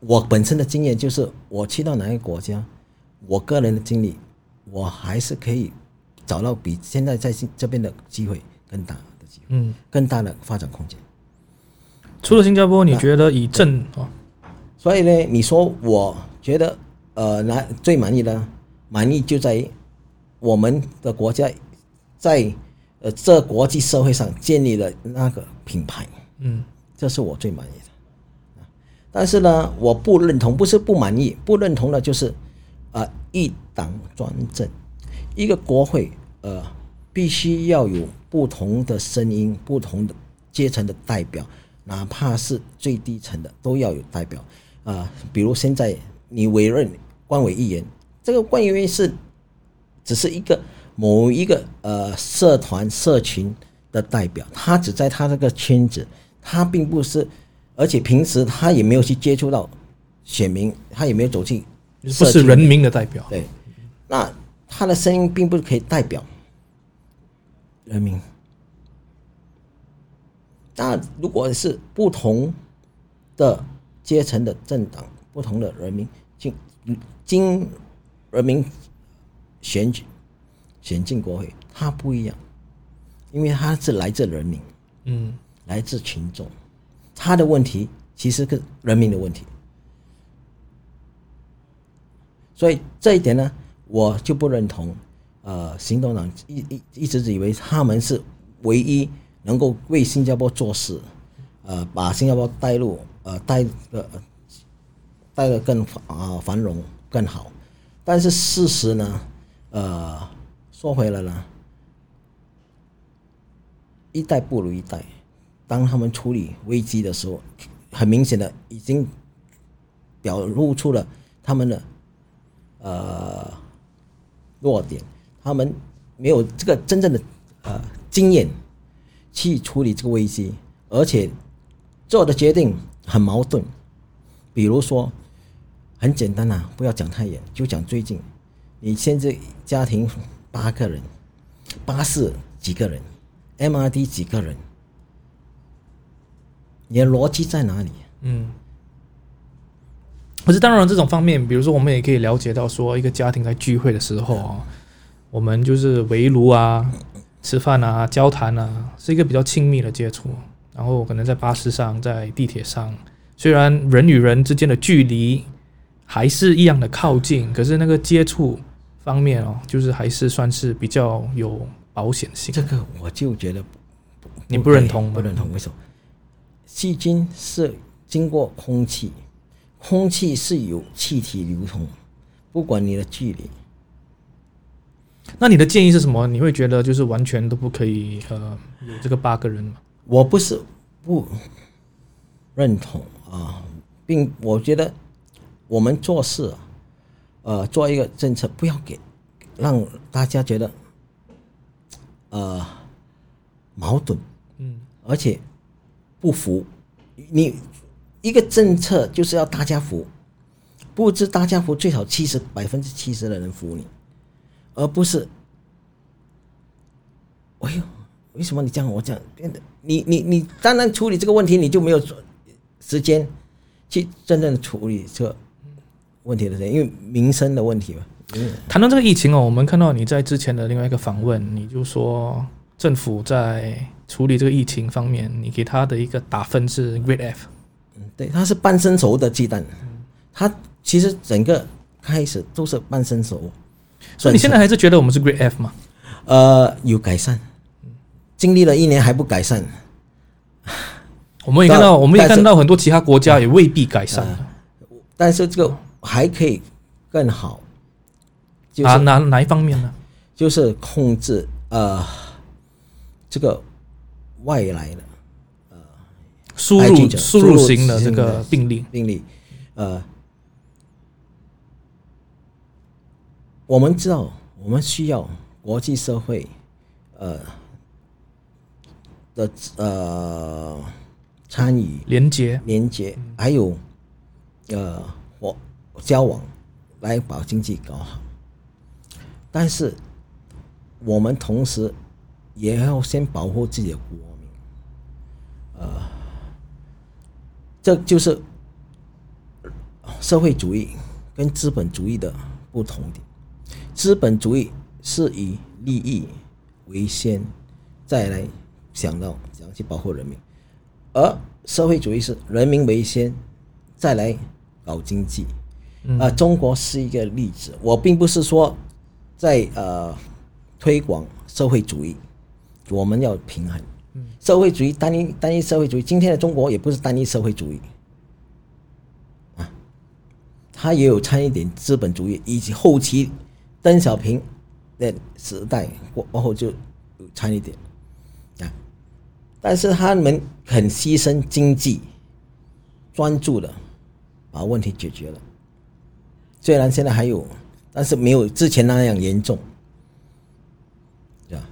我本身的经验就是，我去到哪个国家，我个人的经历，我还是可以。找到比现在在这边的机会更大的机会，嗯，更大的发展空间。除了新加坡，你觉得以政啊？所以呢，你说我觉得呃，那最满意的满意就在于我们的国家在呃这国际社会上建立了那个品牌，嗯，这是我最满意的。但是呢，我不认同，不是不满意，不认同的就是啊一党专政。一个国会，呃，必须要有不同的声音、不同的阶层的代表，哪怕是最低层的都要有代表。啊，比如现在你委任官委议员，这个官委议员是只是一个某一个呃社团社群的代表，他只在他那个圈子，他并不是，而且平时他也没有去接触到选民，他也没有走进，不是人民的代表。对，那。他的声音并不是可以代表人民。那如果是不同的阶层的政党、不同的人民经经人民选举选进国会，他不一样，因为他是来自人民，嗯，来自群众，他的问题其实是人民的问题，所以这一点呢。我就不认同，呃，行动党一一一直以为他们是唯一能够为新加坡做事，呃，把新加坡带入呃带的带的更啊繁荣更好，但是事实呢，呃，说回来了，一代不如一代，当他们处理危机的时候，很明显的已经表露出了他们的呃。弱点，他们没有这个真正的呃经验去处理这个危机，而且做的决定很矛盾。比如说，很简单呐，不要讲太远，就讲最近，你现在家庭八个人，巴士几个人，MRT 几个人，你的逻辑在哪里？嗯。可是当然，这种方面，比如说，我们也可以了解到，说一个家庭在聚会的时候啊，我们就是围炉啊、吃饭啊、交谈啊，是一个比较亲密的接触。然后可能在巴士上、在地铁上，虽然人与人之间的距离还是一样的靠近，可是那个接触方面哦，就是还是算是比较有保险性。这个我就觉得你不认同，不认同。为什么？细菌是经过空气。空气是有气体流通，不管你的距离。那你的建议是什么？你会觉得就是完全都不可以呃有这个八个人吗？我不是不认同啊，并我觉得我们做事，呃，做一个政策，不要给让大家觉得呃矛盾，嗯，而且不服你。一个政策就是要大家服，不知大家服最少七十百分之七十的人服你，而不是，哎呦，为什么你这样我这样变得你你你单单处理这个问题你就没有时间去真正的处理这个问题的人，因为民生的问题嘛。谈到这个疫情哦，我们看到你在之前的另外一个访问，你就说。政府在处理这个疫情方面，你给他的一个打分是 Grade F。对，它是半生熟的鸡蛋，它其实整个开始都是半生熟，所以你现在还是觉得我们是 Grade F 吗？呃有改善，经历了一年还不改善，我们也看到，我们也看到很多其他国家也未必改善。但是这个还可以更好，就是、啊，哪哪一方面呢？就是控制呃这个外来的呃输入输入型的这个病例，病例，呃，我们知道我们需要国际社会呃的呃参与连接连接，还有呃我交往来把经济搞好。但是我们同时也要先保护自己的国民，呃，这就是社会主义跟资本主义的不同点。资本主义是以利益为先，再来想到怎样去保护人民，而社会主义是人民为先，再来搞经济。啊、中国是一个例子。我并不是说在呃推广社会主义，我们要平衡。社会主义单一单一社会主义，今天的中国也不是单一社会主义，啊，它也有掺一点资本主义，以及后期邓小平那时代过过后就有掺一点，啊，但是他们很牺牲经济，专注的把问题解决了。虽然现在还有，但是没有之前那样严重，对吧？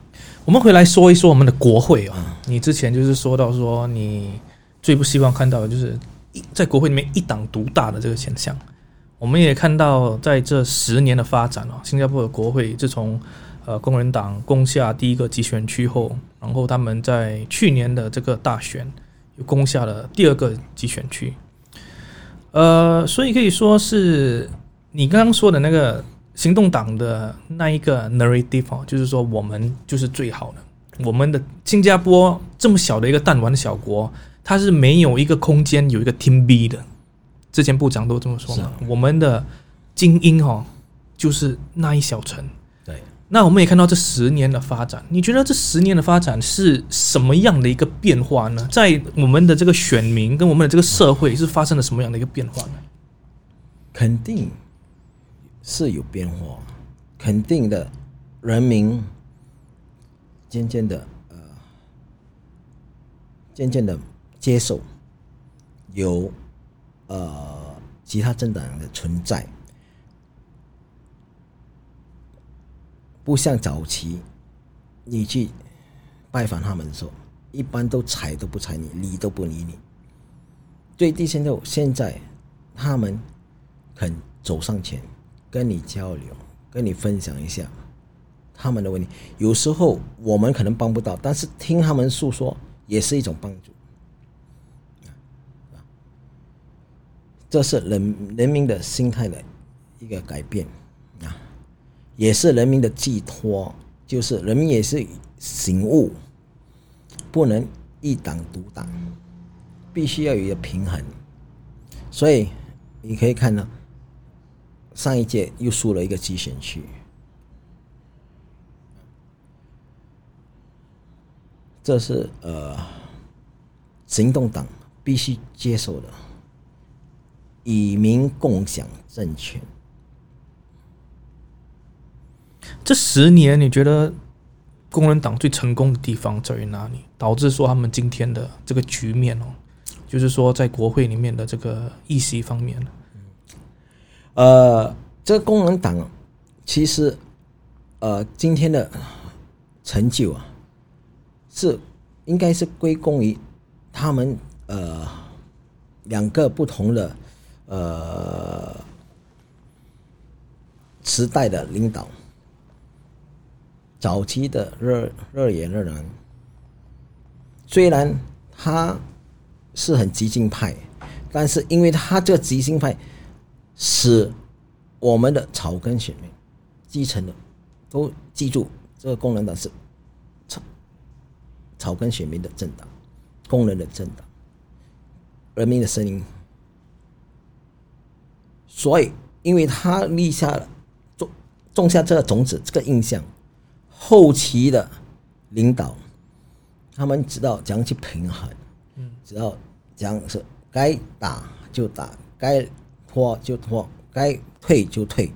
我们回来说一说我们的国会啊，你之前就是说到说你最不希望看到的就是一在国会里面一党独大的这个现象。我们也看到在这十年的发展哦，新加坡的国会自从呃工人党攻下第一个集选区后，然后他们在去年的这个大选又攻下了第二个集选区，呃，所以可以说是你刚刚说的那个行动党的那一个 narrative 哦，就是说我们就是最好的。我们的新加坡这么小的一个弹丸小国，它是没有一个空间有一个 Team B 的。之前部长都这么说嘛，我们的精英哦，就是那一小层。对，那我们也看到这十年的发展，你觉得这十年的发展是什么样的一个变化呢？在我们的这个选民跟我们的这个社会是发生了什么样的一个变化呢？肯定是有变化，肯定的，人民渐渐的呃，渐渐的接受有呃其他政党的存在，不像早期你去拜访他们的时候，一般都睬都不睬你，理都不理你。最低限度现在他们肯走上前跟你交流，跟你分享一下他们的问题。有时候我们可能帮不到，但是听他们诉说也是一种帮助。这是人人民的心态的一个改变啊，也是人民的寄托，就是人民也是醒悟，不能一党独大，必须要有一个平衡。所以你可以看到，上一届又输了一个集选区，这是呃行动党必须接受的。以民共享政权，这十年，你觉得工人党最成功的地方在于哪里？导致说他们今天的这个局面哦，就是说在国会里面的这个议席方面呢？呃，这个工人党其实呃今天的成就啊，是应该是归功于他们呃两个不同的。呃，时代的领导，早期的热热言热男，虽然他是很激进派，但是因为他这个激进派，使我们的草根选民、基层的都记住这个工人党是草草根选民的政党，工人的政党，人民的声音。所以，因为他立下了种种下这个种子，这个印象，后期的领导，他们知道怎样去平衡，嗯，知道怎样是该打就打，该拖就拖，该退就退。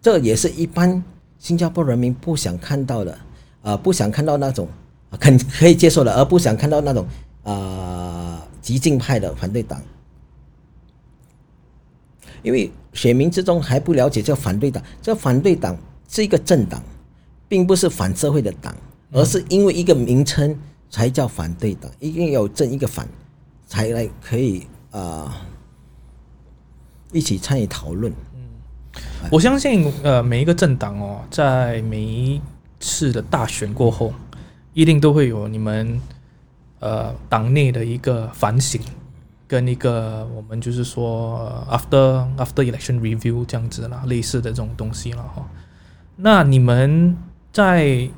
这也是一般新加坡人民不想看到的，啊，不想看到那种肯可以接受的，而不想看到那种啊激进派的反对党。因为选民之中还不了解这反对党，这反对党是一个政党，并不是反社会的党，而是因为一个名称才叫反对党，一定要有正一个反，才来可以啊一起参与讨论。我相信，呃，每一个政党哦，在每一次的大选过后，一定都会有你们呃党内的一个反省。跟一个我们就是说，after after election review 这样子啦，类似的这种东西了哈。那你们在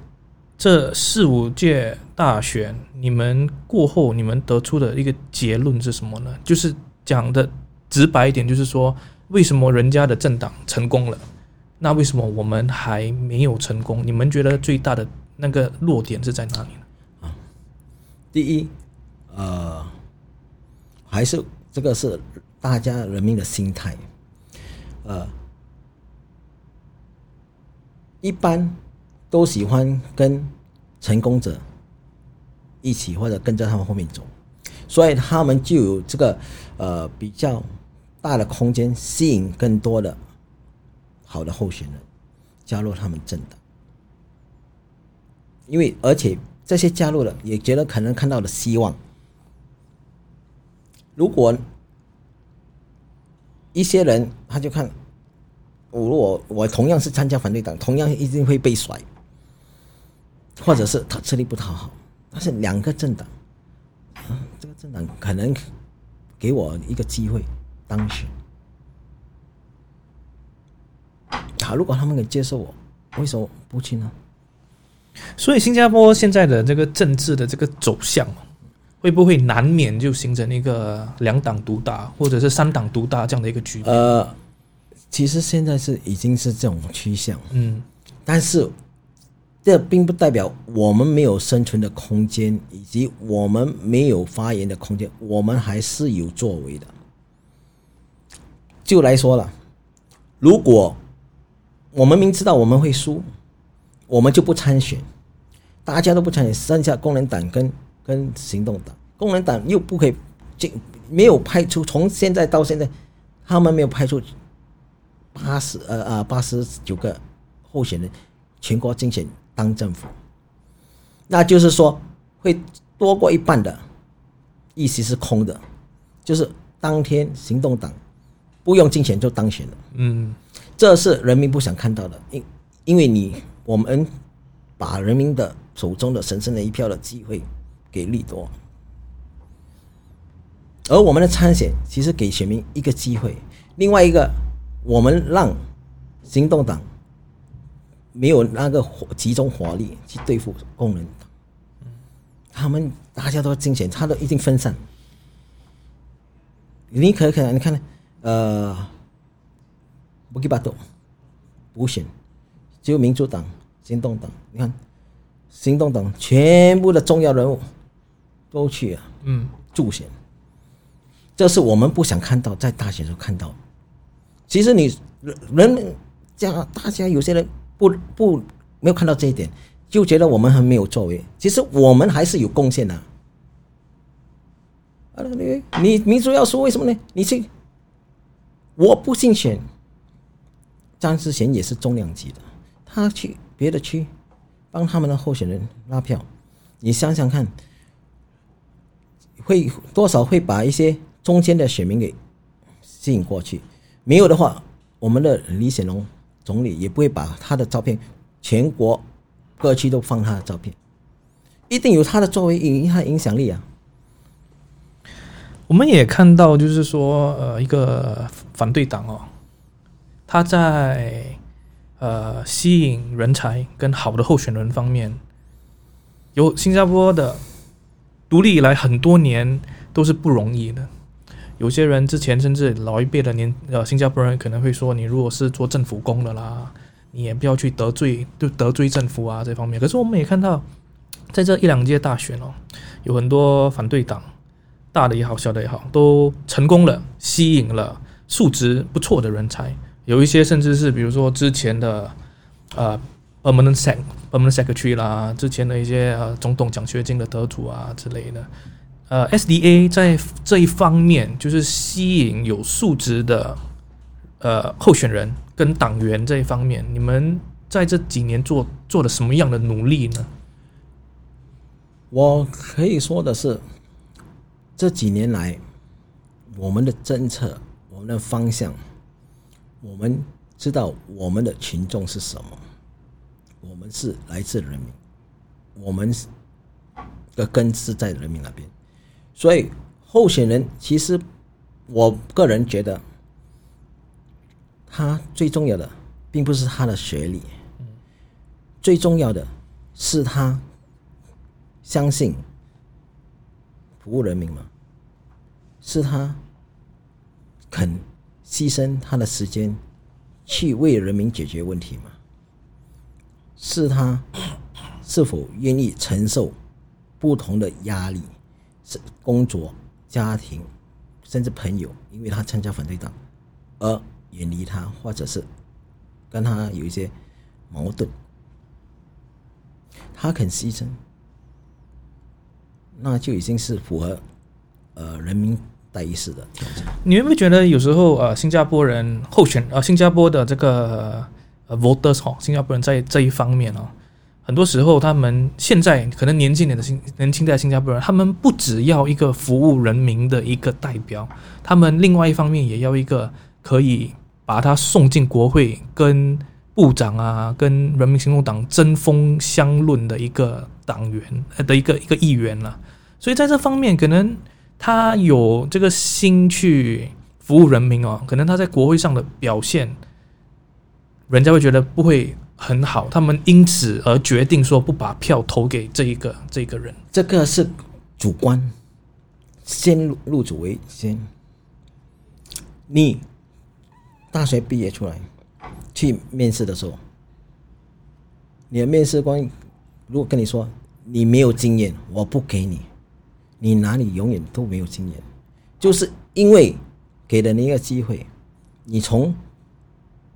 这四五届大选，你们过后，你们得出的一个结论是什么呢？就是讲的直白一点，就是说，为什么人家的政党成功了，那为什么我们还没有成功？你们觉得最大的那个弱点是在哪里呢？啊，第一，呃。还是这个是大家人民的心态，呃，一般都喜欢跟成功者一起，或者跟在他们后面走，所以他们就有这个呃比较大的空间，吸引更多的好的候选人加入他们政党，因为而且这些加入了也觉得可能看到了希望。如果一些人他就看我，我我同样是参加反对党，同样一定会被甩，或者是他吃力不讨好。但是两个政党，啊，这个政党可能给我一个机会当选。好，如果他们能接受我，为什么不去呢？所以新加坡现在的这个政治的这个走向。会不会难免就形成一个两党独大，或者是三党独大这样的一个局面？呃，其实现在是已经是这种趋向，嗯，但是这并不代表我们没有生存的空间，以及我们没有发言的空间，我们还是有作为的。就来说了，如果我们明知道我们会输，我们就不参选，大家都不参选，剩下工人党跟。跟行动党、工人党又不可以进，没有派出，从现在到现在，他们没有派出八十呃呃八十九个候选人全国竞选当政府，那就是说会多过一半的意思是空的，就是当天行动党不用竞选就当选了，嗯，这是人民不想看到的，因因为你我们把人民的手中的神圣的一票的机会。给利多，而我们的参选其实给选民一个机会。另外一个，我们让行动党没有那个集中火力去对付工人党，他们大家都竞选，他都已经分散。你可可你看呢？呃，不给巴多补选，只有民主党、行动党。你看，行动党全部的重要人物。都去啊，嗯，助选，这是我们不想看到，在大选时候看到。其实你人家大家有些人不不没有看到这一点，就觉得我们很没有作为。其实我们还是有贡献的。啊，你你民主要说为什么呢？你去，我不竞选，张志贤也是重量级的，他去别的区帮他们的候选人拉票，你想想看。会多少会把一些中间的选民给吸引过去，没有的话，我们的李显龙总理也不会把他的照片全国各区都放他的照片，一定有他的作为，影他影响力啊。我们也看到，就是说，呃，一个反对党哦，他在呃吸引人才跟好的候选人方面。有新加坡的独立以来很多年都是不容易的。有些人之前甚至老一辈的年呃新加坡人可能会说，你如果是做政府工的啦，你也不要去得罪就得罪政府啊这方面。可是我们也看到，在这一两届大选哦，有很多反对党，大的也好，小的也好，都成功了，吸引了素质不错的人才。有一些甚至是比如说之前的呃 permanent permanent secretary 啦，之前的一些呃总统奖学金的得主啊之类的。呃，SDA 在这一方面就是吸引有素质的呃候选人跟党员这一方面，你们在这几年做做了什么样的努力呢？我可以说的是，这几年来我们的政策、我们的方向，我们知道我们的群众是什么，是来自人民，我们的根是在人民那边。所以，候选人其实，我个人觉得，他最重要的并不是他的学历，最重要的是他相信服务人民嘛，是他肯牺牲他的时间去为人民解决问题嘛，是他是否愿意承受不同的压力。是工作、家庭，甚至朋友，因为他参加反对党，而远离他，或者是跟他有一些矛盾，他肯牺牲，那就已经是符合呃人民代议式的。你会不会觉得有时候呃，新加坡人候选呃，新加坡的这个呃 voters 哈，新加坡人在这一方面哦。很多时候，他们现在可能年轻点的新年轻在新加坡人，他们不只要一个服务人民的一个代表，他们另外一方面也要一个可以把他送进国会，跟部长啊，跟人民行动党针锋相论的一个党员的一个一个议员了。所以在这方面，可能他有这个心去服务人民哦，可能他在国会上的表现，人家会觉得不会。很好，他们因此而决定说不把票投给这一个这个人，这个是主观，先入主为先。你大学毕业出来去面试的时候，你的面试官如果跟你说你没有经验，我不给你，你哪里永远都没有经验，就是因为给了你一个机会，你从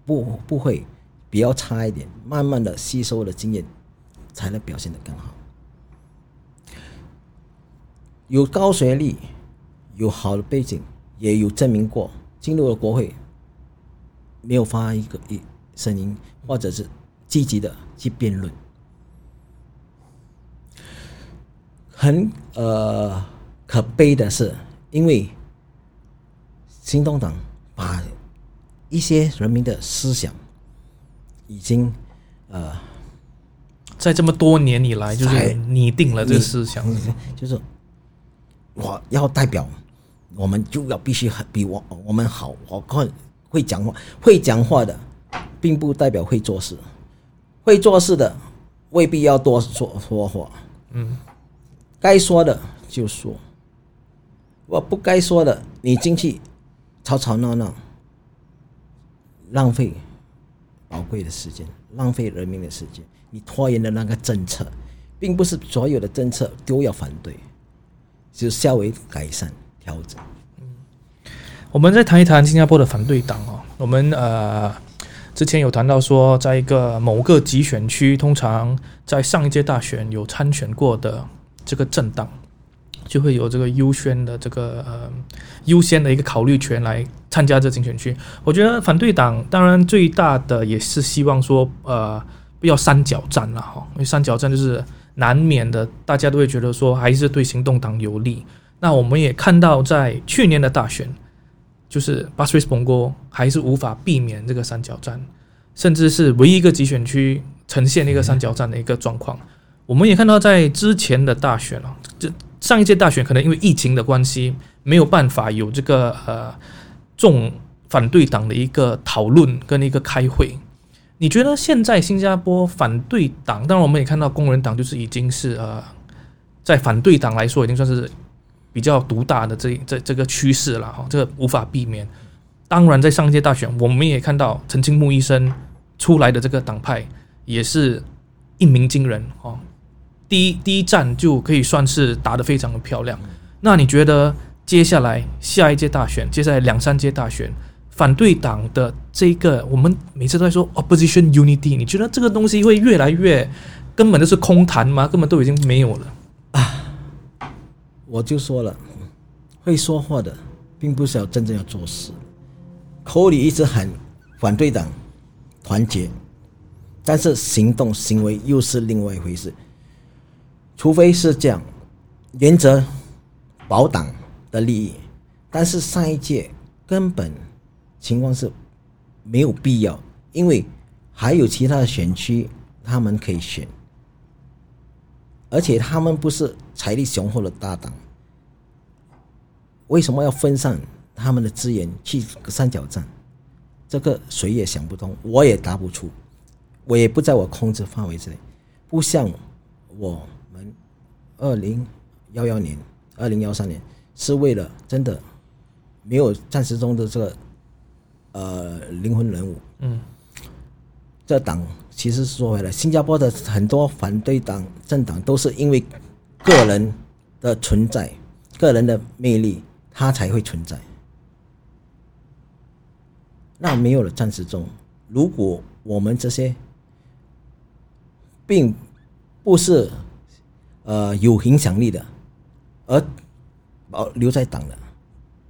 不不会。比较差一点，慢慢的吸收了经验，才能表现的更好。有高学历，有好的背景，也有证明过进入了国会，没有发一个一声音，或者是积极的去辩论，很呃可悲的是，因为行动党把一些人民的思想。已经，呃，在这么多年以来，就是拟定了这个思想，就是我要代表，我们就要必须很比我我们好。我看会讲话，会讲话的，并不代表会做事。会做事的未必要多说说话。嗯，该说的就说，我不该说的，你进去吵吵闹闹，浪费。宝贵的时间，浪费人民的时间，你拖延的那个政策，并不是所有的政策都要反对，就稍微改善调整。嗯，我们再谈一谈新加坡的反对党哦。我们呃之前有谈到说，在一个某个集选区，通常在上一届大选有参选过的这个政党。就会有这个优先的这个呃优先的一个考虑权来参加这竞选区。我觉得反对党当然最大的也是希望说呃不要三角战了哈，因为三角战就是难免的，大家都会觉得说还是对行动党有利。那我们也看到在去年的大选，就是巴斯瑞斯蓬哥还是无法避免这个三角战，甚至是唯一一个集选区呈现一个三角战的一个状况。我们也看到在之前的大选了，这。上一届大选可能因为疫情的关系，没有办法有这个呃众反对党的一个讨论跟一个开会。你觉得现在新加坡反对党，当然我们也看到工人党就是已经是呃，在反对党来说已经算是比较独大的这这这个趋势了哈，这个无法避免。当然，在上一届大选，我们也看到陈清木医生出来的这个党派也是一鸣惊人哦。第一第一站就可以算是打得非常的漂亮。那你觉得接下来下一届大选，接下来两三届大选，反对党的这个，我们每次都在说 opposition unity，你觉得这个东西会越来越根本就是空谈吗？根本都已经没有了啊！我就说了，会说话的，并不是要真正要做事。口里一直喊反对党团结，但是行动行为又是另外一回事。除非是这样，原则保党的利益，但是上一届根本情况是没有必要，因为还有其他的选区他们可以选，而且他们不是财力雄厚的大党，为什么要分散？他们的资源去三角战，这个谁也想不通，我也答不出，我也不在我控制范围之内。不像我二零幺幺年、二零幺三年是为了真的没有战时中的这个呃灵魂人物。嗯，这党其实说回来，新加坡的很多反对党政党都是因为个人的存在、个人的魅力，它才会存在。那没有了战时中，如果我们这些并不是呃有影响力的，而保留在党的，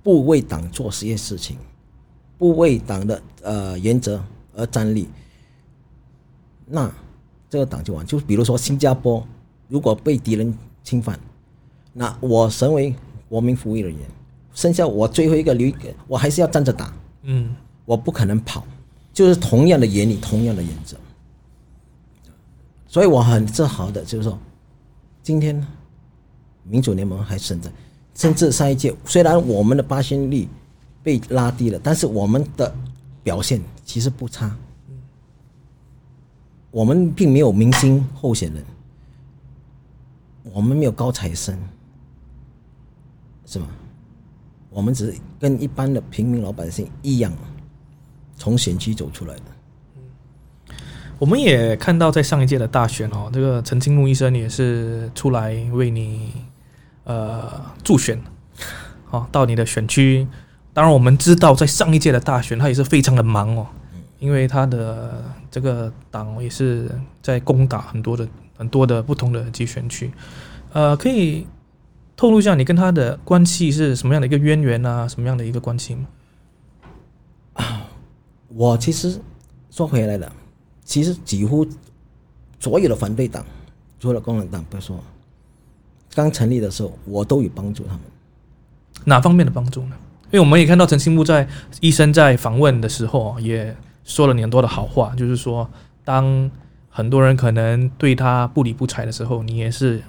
不为党做实些事情，不为党的呃原则而站立，那这个党就完。就比如说新加坡，如果被敌人侵犯，那我身为国民服务人员，剩下我最后一个留我还是要站着打。嗯。我不可能跑，就是同样的原理，同样的原则，所以我很自豪的，就是说，今天民主联盟还存在，甚至上一届虽然我们的八仙率被拉低了，但是我们的表现其实不差，我们并没有明星候选人，我们没有高材生，是吧？我们只是跟一般的平民老百姓一样。从选区走出来的。我们也看到在上一届的大选哦，这个陈清木医生也是出来为你呃助选，哦到你的选区。当然，我们知道在上一届的大选，他也是非常的忙哦，因为他的这个党也是在攻打很多的很多的不同的集选区。呃，可以透露一下你跟他的关系是什么样的一个渊源啊？什么样的一个关系吗？我其实说回来了，其实几乎所有的反对党，除了共产党不说，刚成立的时候，我都有帮助他们。哪方面的帮助呢？因为我们也看到陈新木在医生在访问的时候，也说了很多的好话，就是说，当很多人可能对他不理不睬的时候，你也是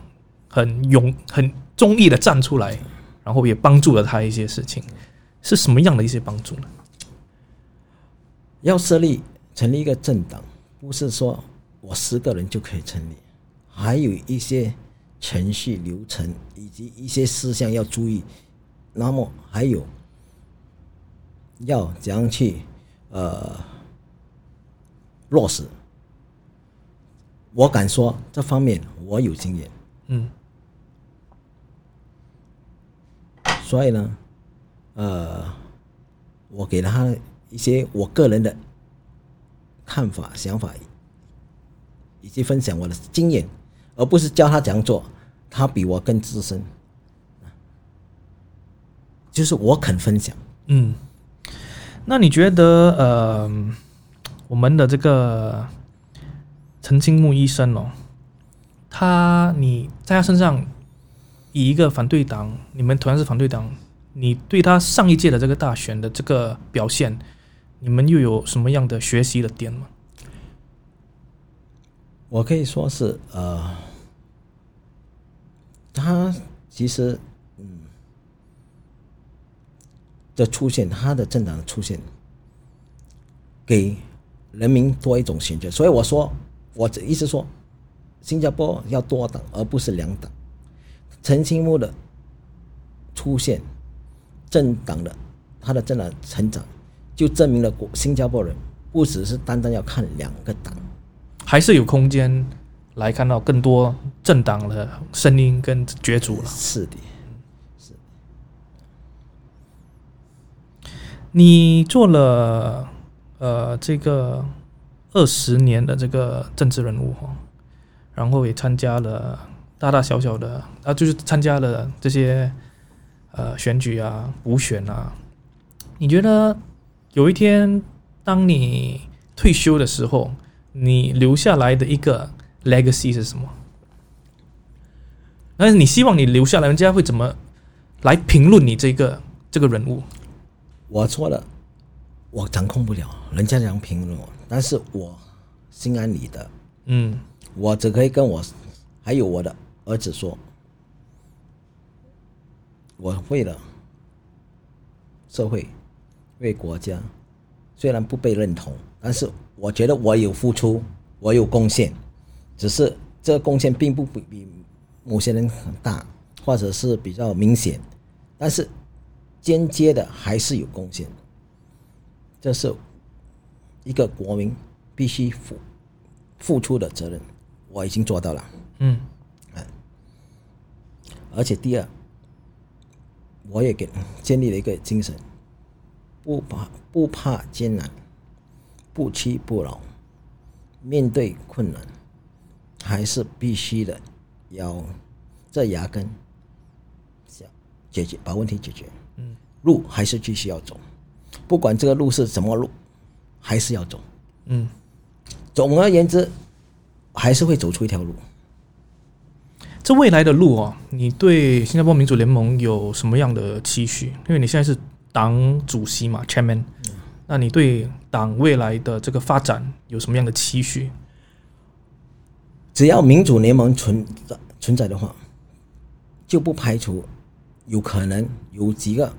很勇、很忠义的站出来，然后也帮助了他一些事情。是什么样的一些帮助呢？要设立成立一个政党，不是说我十个人就可以成立，还有一些程序流程以及一些事项要注意。那么还有要怎样去呃落实？我敢说这方面我有经验。嗯。所以呢，呃，我给了他。一些我个人的看法、想法，以及分享我的经验，而不是教他怎样做。他比我更资深，就是我肯分享。嗯，那你觉得，呃，我们的这个陈清木医生哦，他你在他身上以一个反对党，你们同样是反对党，你对他上一届的这个大选的这个表现？你们又有什么样的学习的点吗？我可以说是呃，他其实嗯的出现，他的政党的出现，给人民多一种选择。所以我说，我这意思说，新加坡要多党而不是两党。陈清木的出现，政党的他的政党成长，就证明了国新加坡人不只是单单要看两个党，还是有空间来看到更多政党的声音跟角逐了。是的，是你做了呃这个二十年的这个政治人物哈，然后也参加了大大小小的啊，就是参加了这些呃选举啊、补选啊。你觉得有一天当你退休的时候，你留下来的一个 legacy 是什么？但是你希望你留下来，人家会怎么来评论你这个这个人物？我错了，我掌控不了，人家怎样评论我，但是我心安理得，嗯我只可以跟我还有我的儿子说，我为了社会，为国家，虽然不被认同，但是我觉得我有付出，我有贡献，只是这个贡献并不比比某些人很大，或者是比较明显，但是间接的还是有贡献，这是一个国民必须付付出的责任，我已经做到了。嗯。而且第二，我也给建立了一个精神，不怕不怕艰难，不屈不挠，面对困难，还是必须的，要这牙根，想解决把问题解决。嗯，路还是继续要走，不管这个路是什么路，还是要走。嗯，总而言之，还是会走出一条路。这未来的路哦，你对新加坡民主联盟有什么样的期许？因为你现在是党主席嘛，Chairman，那你对党未来的这个发展有什么样的期许？只要民主联盟存在存在的话，就不排除有可能有几个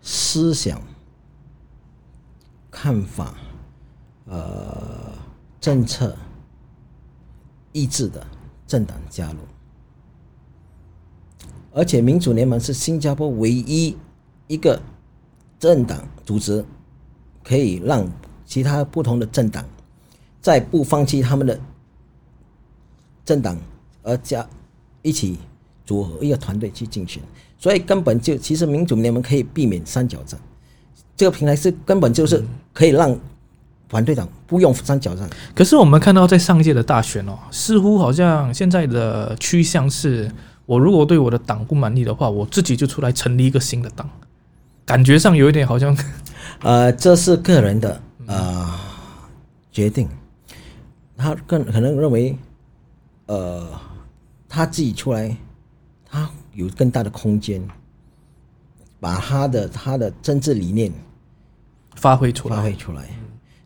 思想、看法、呃政策意志的政党加入。而且民主联盟是新加坡唯一一个政党组织，可以让其他不同的政党在不放弃他们的政党而加一起组合一个团队去竞选，所以根本就其实民主联盟可以避免三角战，这个平台是根本就是可以让反对党不用三角战。可是我们看到在上一届的大选哦，似乎好像现在的趋向是，我如果对我的党不满意的话，我自己就出来成立一个新的党，感觉上有一点好像，呃，这是个人的呃决定，他更可能认为，呃，他自己出来，他有更大的空间，把他的他的政治理念发挥出来。发挥出来。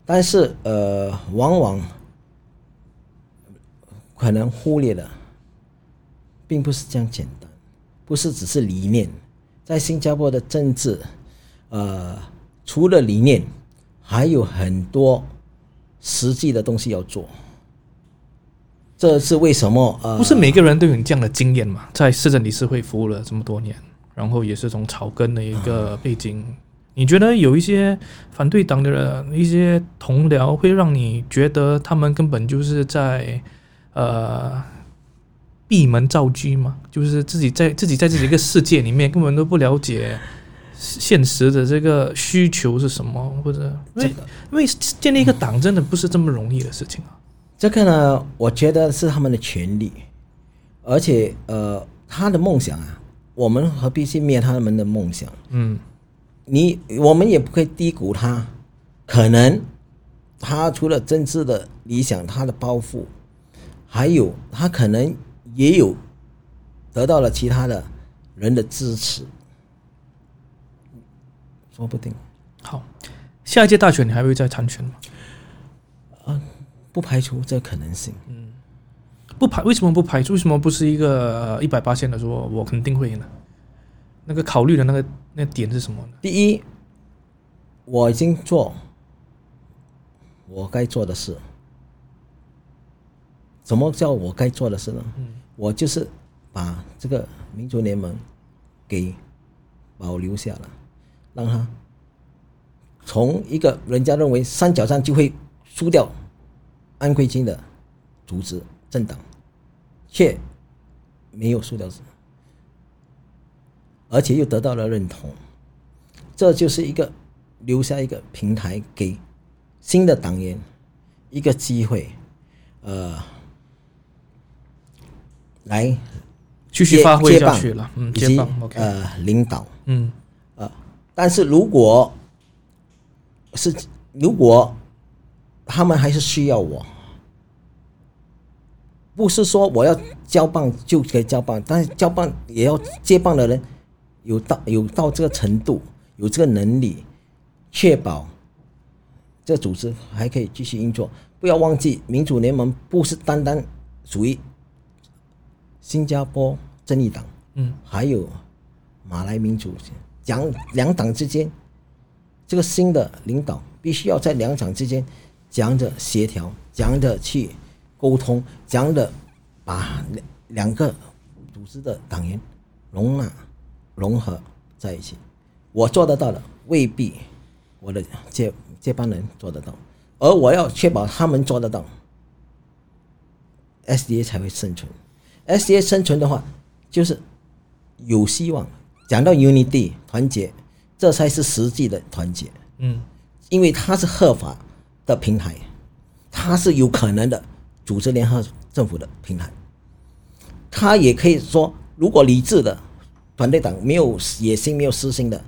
但是呃，往往可能忽略了，并不是这样简单，不是只是理念。在新加坡的政治，呃，除了理念，还有很多实际的东西要做。这是为什么？呃，不是每个人都有你这样的经验嘛？在市政理事会服务了这么多年，然后也是从草根的一个背景，你觉得有一些反对党的人一些同僚，会让你觉得他们根本就是在呃闭门造车嘛？就是自己在自己在自己一个世界里面，根本都不了解现实的这个需求是什么，或者因为因为建立一个党真的不是这么容易的事情啊。这个呢，我觉得是他们的权利，而且呃，他的梦想啊，我们何必去灭他们的梦想？嗯你我们也不可以低估他，可能他除了政治的理想，他的抱负，还有他可能也有得到了其他的人的支持，说不定好，下一届大选你还会再参选吗？不排除这可能性。嗯不排为什么不排除？为什么不是一个一百八线的说我肯定会赢呢？那个考虑的那个那个点是什么呢？第一，我已经做我该做的事。什么叫我该做的事呢？我就是把这个民族联盟给保留下来，让他从一个人家认为三角战就会输掉安徽金的组织政党，却没有输掉，而且又得到了认同，这就是一个留下一个平台给新的党员一个机会，呃。来继续发挥下去了，嗯，以及接棒，OK，呃领导，嗯。呃，但是如果是如果他们还是需要我，不是说我要交棒就可以交棒，但是交棒也要接棒的人有到有到这个程度，有这个能力，确保这个组织还可以继续运作。不要忘记，民主联盟不是单单属于新加坡正义党，嗯，还有马来民主，两两党之间，这个新的领导必须要在两党之间讲着协调，讲着去沟通，讲着把两两个组织的党员容纳融合在一起。我做得到的，未必我的接接班人做得到，而我要确保他们做得到，SDA 才会生存。SDA 生存的话，就是有希望。讲到 unity 团结，这才是实际的团结，嗯因为它是合法的平台，它是有可能的组织联合政府的平台。它也可以说，如果理智的团队党没有野心、没有私心的，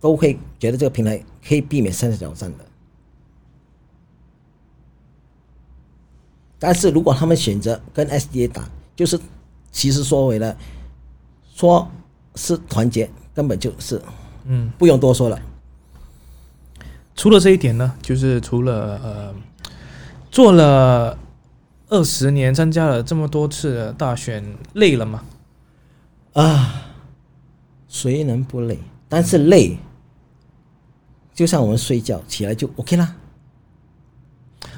都会觉得这个平台可以避免三角战的。但是如果他们选择跟 SDA 打，就是其实说回来，说是团结，根本就是嗯。不用多说了。除了这一点呢，就是除了呃，做了二十年，参加了这么多次的大选，累了吗？啊，谁能不累？但是累，就像我们睡觉起来就 OK 啦。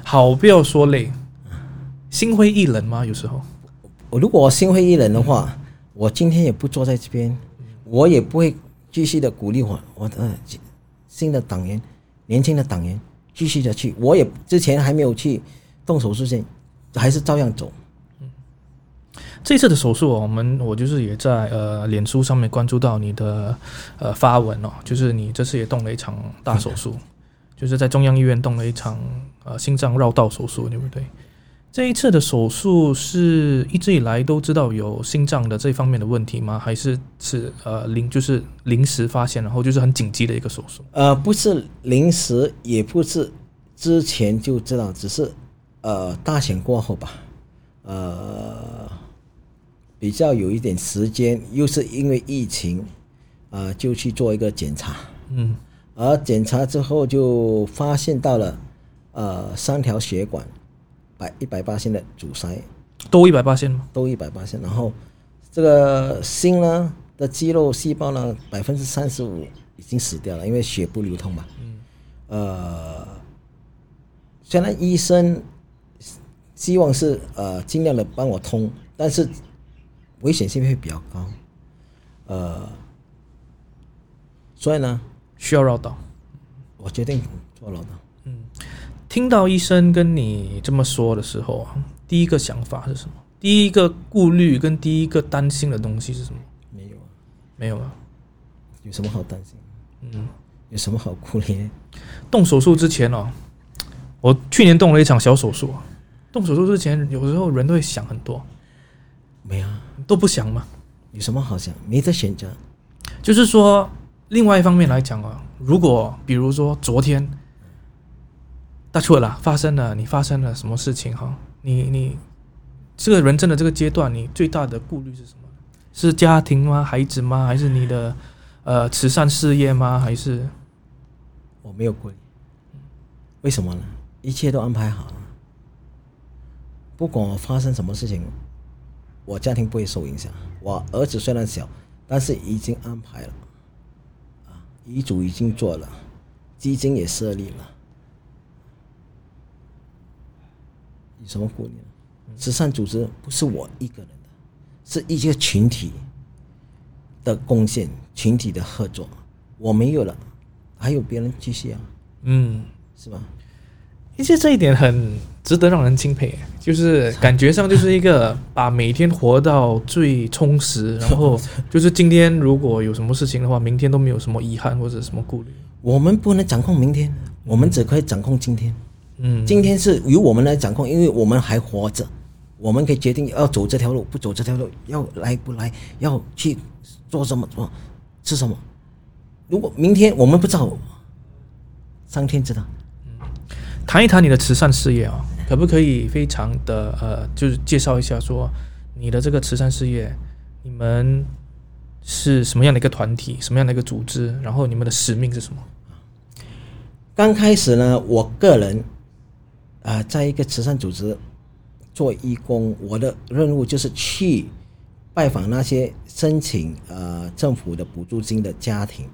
好，不要说累，心灰意冷吗？有时候，我如果我心灰意冷的话，我今天也不坐在这边，我也不会继续的鼓励我我的新的党员、年轻的党员继续的去。我也之前还没有去动手术前，还是照样走。这次的手术哦，我们我就是也在呃脸书上面关注到你的呃发文哦，就是你这次也动了一场大手术，就是在中央医院动了一场呃心脏绕道手术，对不对？这一次的手术是一直以来都知道有心脏的这方面的问题吗？还是是呃临就是临时发现，然后就是很紧急的一个手术？呃，不是临时，也不是之前就知道，只是呃大选过后吧，呃比较有一点时间，又是因为疫情，啊、就去做一个检查，嗯而检查之后就发现到了呃三条血管百一百八线的阻塞，都一百八线吗？都一百八线，然后这个心呢的肌肉细胞呢百分之三十五已经死掉了，因为血不流通嘛。嗯。呃，虽然医生希望是呃尽量的帮我通，但是危险性会比较高。呃，所以呢，需要绕道。我决定做老大。听到医生跟你这么说的时候啊，第一个想法是什么？第一个顾虑跟第一个担心的东西是什么？没有啊，没有啊。有什么好担心？嗯，有什么好顾虑呢？动手术之前哦，我去年动了一场小手术啊。动手术之前，有时候人都会想很多，没啊，都不想嘛。有什么好想？没得选择。就是说，另外一方面来讲啊，如果比如说昨天大错了，发生了，你发生了什么事情哈？你你这个人生的这个阶段，你最大的顾虑是什么？是家庭吗？孩子吗？还是你的呃慈善事业吗？还是我没有顾虑，为什么呢？一切都安排好了，不管我发生什么事情，我家庭不会受影响。我儿子虽然小，但是已经安排了，啊，遗嘱已经做了，基金也设立了，有什么顾虑呢？慈善组织不是我一个人的，是一些群体的贡献，群体的合作。我没有了，还有别人继续啊，嗯，是吧？其实这一点很值得让人钦佩，就是感觉上就是一个把每天活到最充实，然后就是今天如果有什么事情的话，明天都没有什么遗憾或者什么顾虑。我们不能掌控明天，我们只可以掌控今天。嗯，今天是由我们来掌控，因为我们还活着，我们可以决定要走这条路，不走这条路，要来不来，要去做什么做，吃什么。如果明天我们不知道，上天知道。嗯谈一谈你的慈善事业啊，可不可以非常的呃，就是介绍一下说你的这个慈善事业，你们是什么样的一个团体，什么样的一个组织，然后你们的使命是什么？刚开始呢，我个人啊、在一个慈善组织做义工，我的任务就是去拜访那些申请呃政府的补助金的家庭，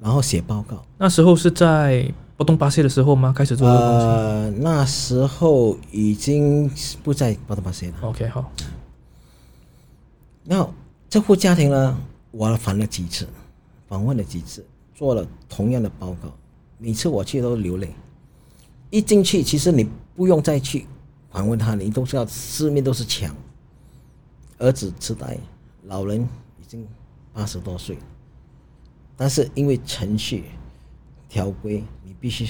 然后写报告。那时候是在波东巴西的时候吗？开始做这个东西、呃，那时候已经不在巴东巴西了。OK，好，那这户家庭呢，我访了几次，访问了几次，做了同样的报告，每次我去都流泪。一进去，其实你不用再去访问他，你都知道四面都是墙。儿子痴呆，老人已经八十多岁，但是因为程序条规，你必须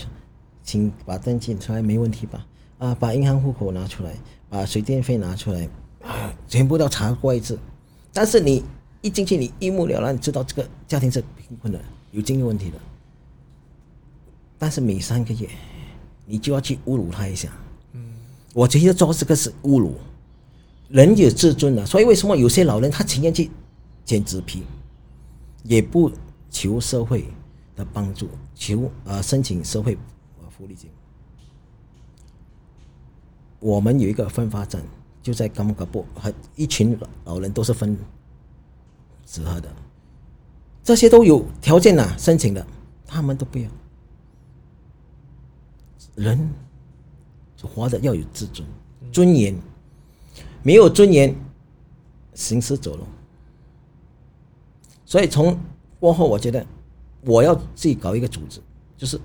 请把登记出来，没问题吧？啊，把银行户口拿出来，把水电费拿出来，啊，全部都查过一次。但是你一进去，你一目了然，知道这个家庭是贫困的，有经济问题的。但是每三个月，你就要去侮辱他一下。嗯，我觉得做这个是侮辱。人有自尊的，所以为什么有些老人他情愿去捡纸皮，也不求社会的帮助，求呃申请社会呃福利金。我们有一个分发站，就在甘木嘎布，和一群老人都是分纸盒的，这些都有条件呐、申请的，他们都不要。人活着要有自尊、尊严，没有尊严，行尸走肉。所以从过后，我觉得我要自己搞一个组织，就是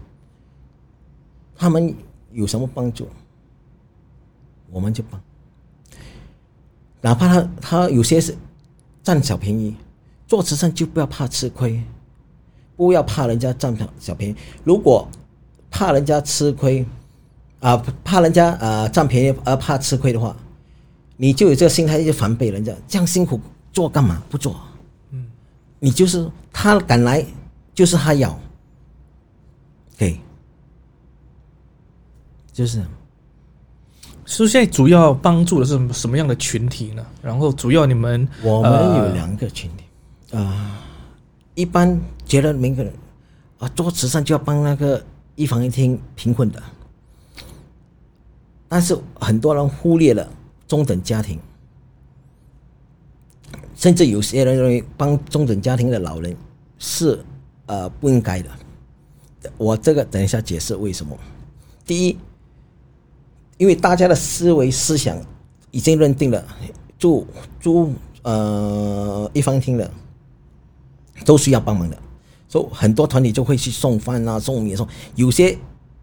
他们有什么帮助，我们就帮，哪怕他他有些是占小便宜，做慈善就不要怕吃亏，不要怕人家占小便宜。如果怕人家吃亏，啊、怕人家啊、占便宜而怕吃亏的话，你就有这个心态，就防备人家这样辛苦做干嘛？不做？嗯，你就是他敢来，就是他要，给，就是。这样是现在主要帮助的是什么样的群体呢？然后主要你们我们呃有两个群体。啊、一般觉得每个人啊做慈善就要帮那个一房一厅贫困的，但是很多人忽略了中等家庭，甚至有些人认为帮中等家庭的老人是呃不应该的。我这个等一下解释为什么。第一，因为大家的思维思想已经认定了住住呃一房厅的都需要帮忙的，所以很多团体就会去送饭啊、送米送，有些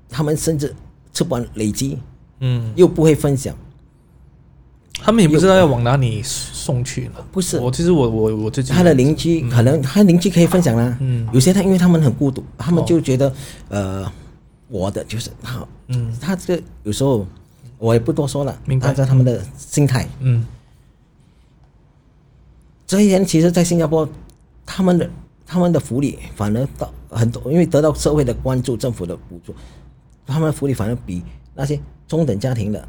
他们甚至吃不完累积，嗯，又不会分享。他们也不知道要往哪里送去了。不是。我其实我我我自己他的邻居可能他邻居可以分享啦，嗯。有些他因为他们很孤独，他们哦。就觉得、呃我的就是好，嗯。他这个有时候我也不多说了，明白。他们的心态。嗯。这些人其实，在新加坡，他们的他们的福利反而到很多，因为得到社会的关注、政府的补助，他们福利反而比那些中等家庭的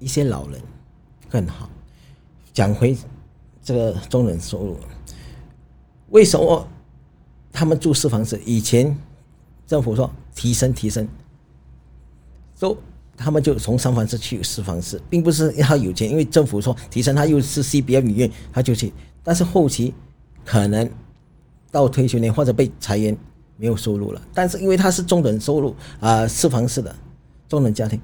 一些老人更好。讲回这个中等收入，为什么他们住四房室？以前政府说提升提升，都他们就从三房室去四房室，并不是要有钱，因为政府说提升，他又是 CBF 里面他就去，但是后期可能到退休年或者被裁员，没有收入了。但是因为他是中等收入啊，四房式的中等家庭，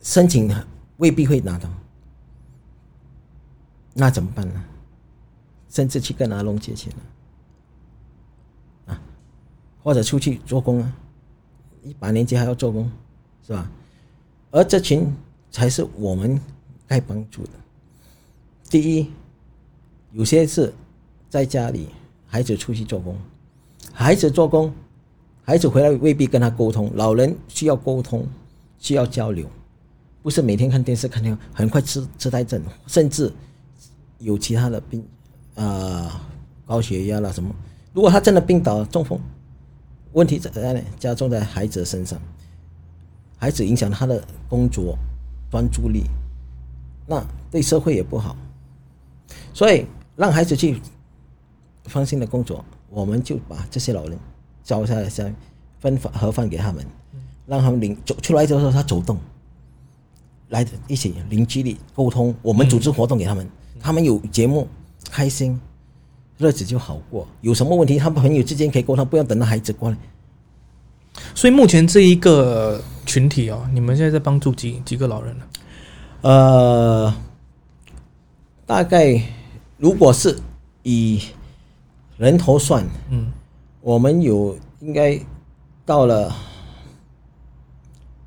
申请未必会拿到，那怎么办呢？甚至去跟阿龙借钱了，啊，或者出去做工啊，一把年纪还要做工，是吧？而这群才是我们该帮助的。第一，有些是在家里，孩子出去做工，孩子做工，孩子回来未必跟他沟通，老人需要沟通，需要交流，不是每天看电视看电视，很快痴痴呆症，甚至有其他的病，啊，高血压啦什么。如果他真的病倒中风，问题在哪里？加重在孩子身上，孩子影响他的工作专注力，那对社会也不好。所以让孩子去放心的工作，我们就把这些老人招下来，先分发盒饭给他们，让他们领走出来之后，他走动，来一起凝聚力沟通。我们组织活动给他们，他们有节目，开心，日子就好过。有什么问题，他们朋友之间可以沟通，不要等到孩子过来。所以目前这一个群体哦，你们现在在帮助几几个老人呢？呃，大概如果是以人头算，嗯，我们有应该到了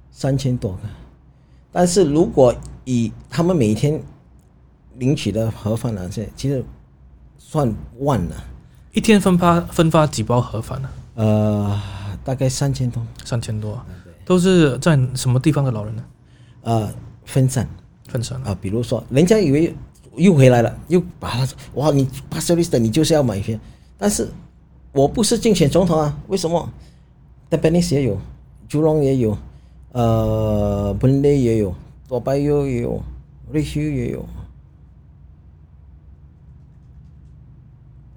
三千多个，但是如果以他们每天领取的盒饭来说，其实算万了，一天分发分发几包盒饭呢？呃，大概三千多，三千多啊，都是在什么地方的老人呢？呃，分散。分散啊，比如说人家以为又回来了，又把他说哇，你 p a s s l i s t 你就是要买一片，但是我不是竞选总统啊，为什么 t e b a n e s 也有，朱龙也有，呃，本雷也有，多拜优也有，瑞修也有，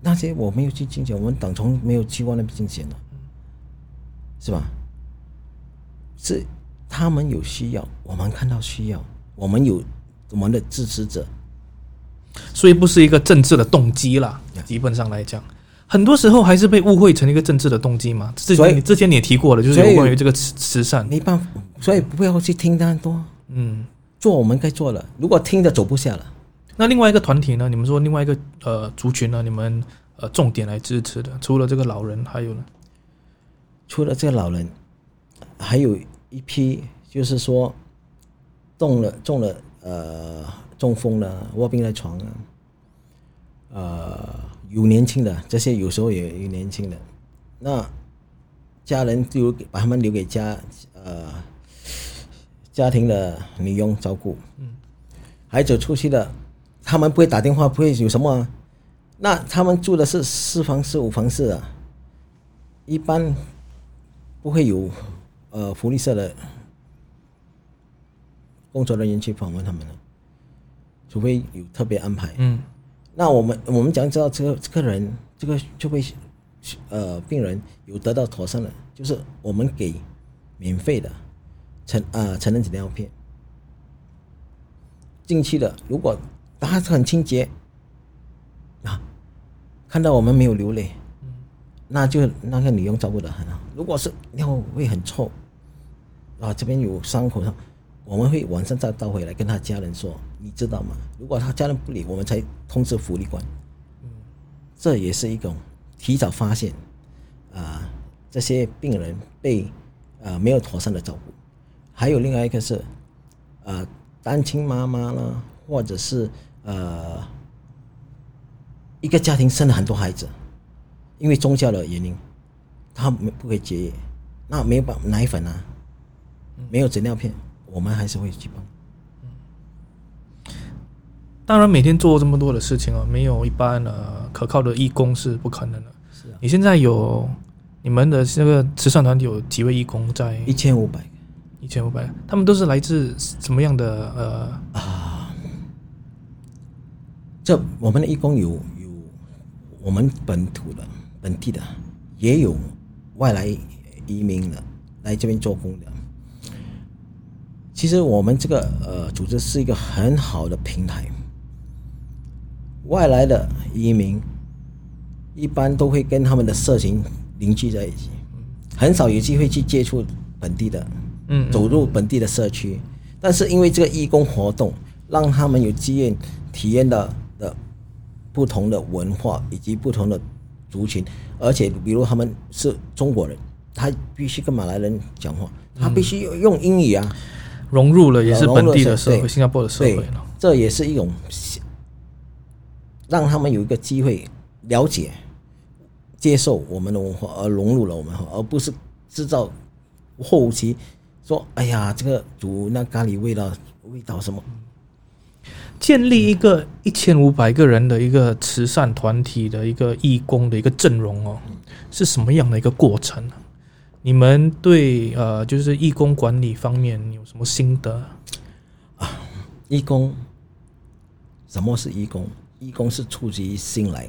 那些我没有去竞选，我们党从没有去过那边竞选的，是吧？是他们有需要，我们看到需要，我们有我们的支持者，所以不是一个政治的动机啦。基本上来讲，很多时候还是被误会成一个政治的动机嘛。之前你之前你也提过了，就是有关于这个慈慈善，没办法，所以不要去听太多，嗯。做我们该做的。如果听着走不下了，那另外一个团体呢？你们说另外一个呃族群呢？你们呃重点来支持的，除了这个老人，还有呢？除了这个老人，还有一批就是说中了中了呃中风了，卧病在床了，呃有年轻的，这些有时候也有年轻的，那家人就把他们留给家呃家庭的女佣照顾，嗯，孩子出去了，他们不会打电话，不会有什么，那他们住的是四房四、五房式啊，一般不会有呃福利社的工作人员去访问他们的，除非有特别安排。嗯，那我们我们讲知道这个这个人这个就会呃病人有得到妥善的，就是我们给免费的成啊成人纸尿片进去的，如果他很清洁啊，看到我们没有流泪，那就那个女佣照顾的很好。如果是尿味很臭啊，这边有伤口上，我们会晚上再倒回来跟他家人说，你知道吗？如果他家人不理，我们才通知福利官。嗯这也是一种提早发现啊，这些病人被呃没有妥善的照顾。还有另外一个是呃单亲妈妈呢，或者是呃一个家庭生了很多孩子，因为宗教的原因，他没不可以节约，那没有办奶粉啊，没有纸尿片，我们还是会去帮。当然每天做这么多的事情啊，没有一般呃可靠的义工是不可能的。是啊，你现在有你们的这个慈善团体有几位义工在？一千五百个。一千五百，他们都是来自什么样的呃啊？这我们的义工有有我们本土的本地的，也有外来移民的来这边做工的。其实我们这个呃组织是一个很好的平台，外来的移民一般都会跟他们的社群凝聚在一起，很少有机会去接触本地的，嗯，走入本地的社区。但是因为这个义工活动，让他们有机验体验到的不同的文化以及不同的族群，而且比如他们是中国人，他必须跟马来人讲话，他必须用英语啊，融入了也是本地的社会，新加坡的社会了。，这也是一种让他们有一个机会了解、接受我们的文化，而融入了我们，而不是制造后期说：“哎呀，这个煮那咖喱味道味道什么建立一个一千五百个人的一个慈善团体的一个义工的一个阵容哦，是什么样的一个过程呢？你们对呃，就是义工管理方面有什么心得啊？义工。”什么是义工？义工是出自于心来，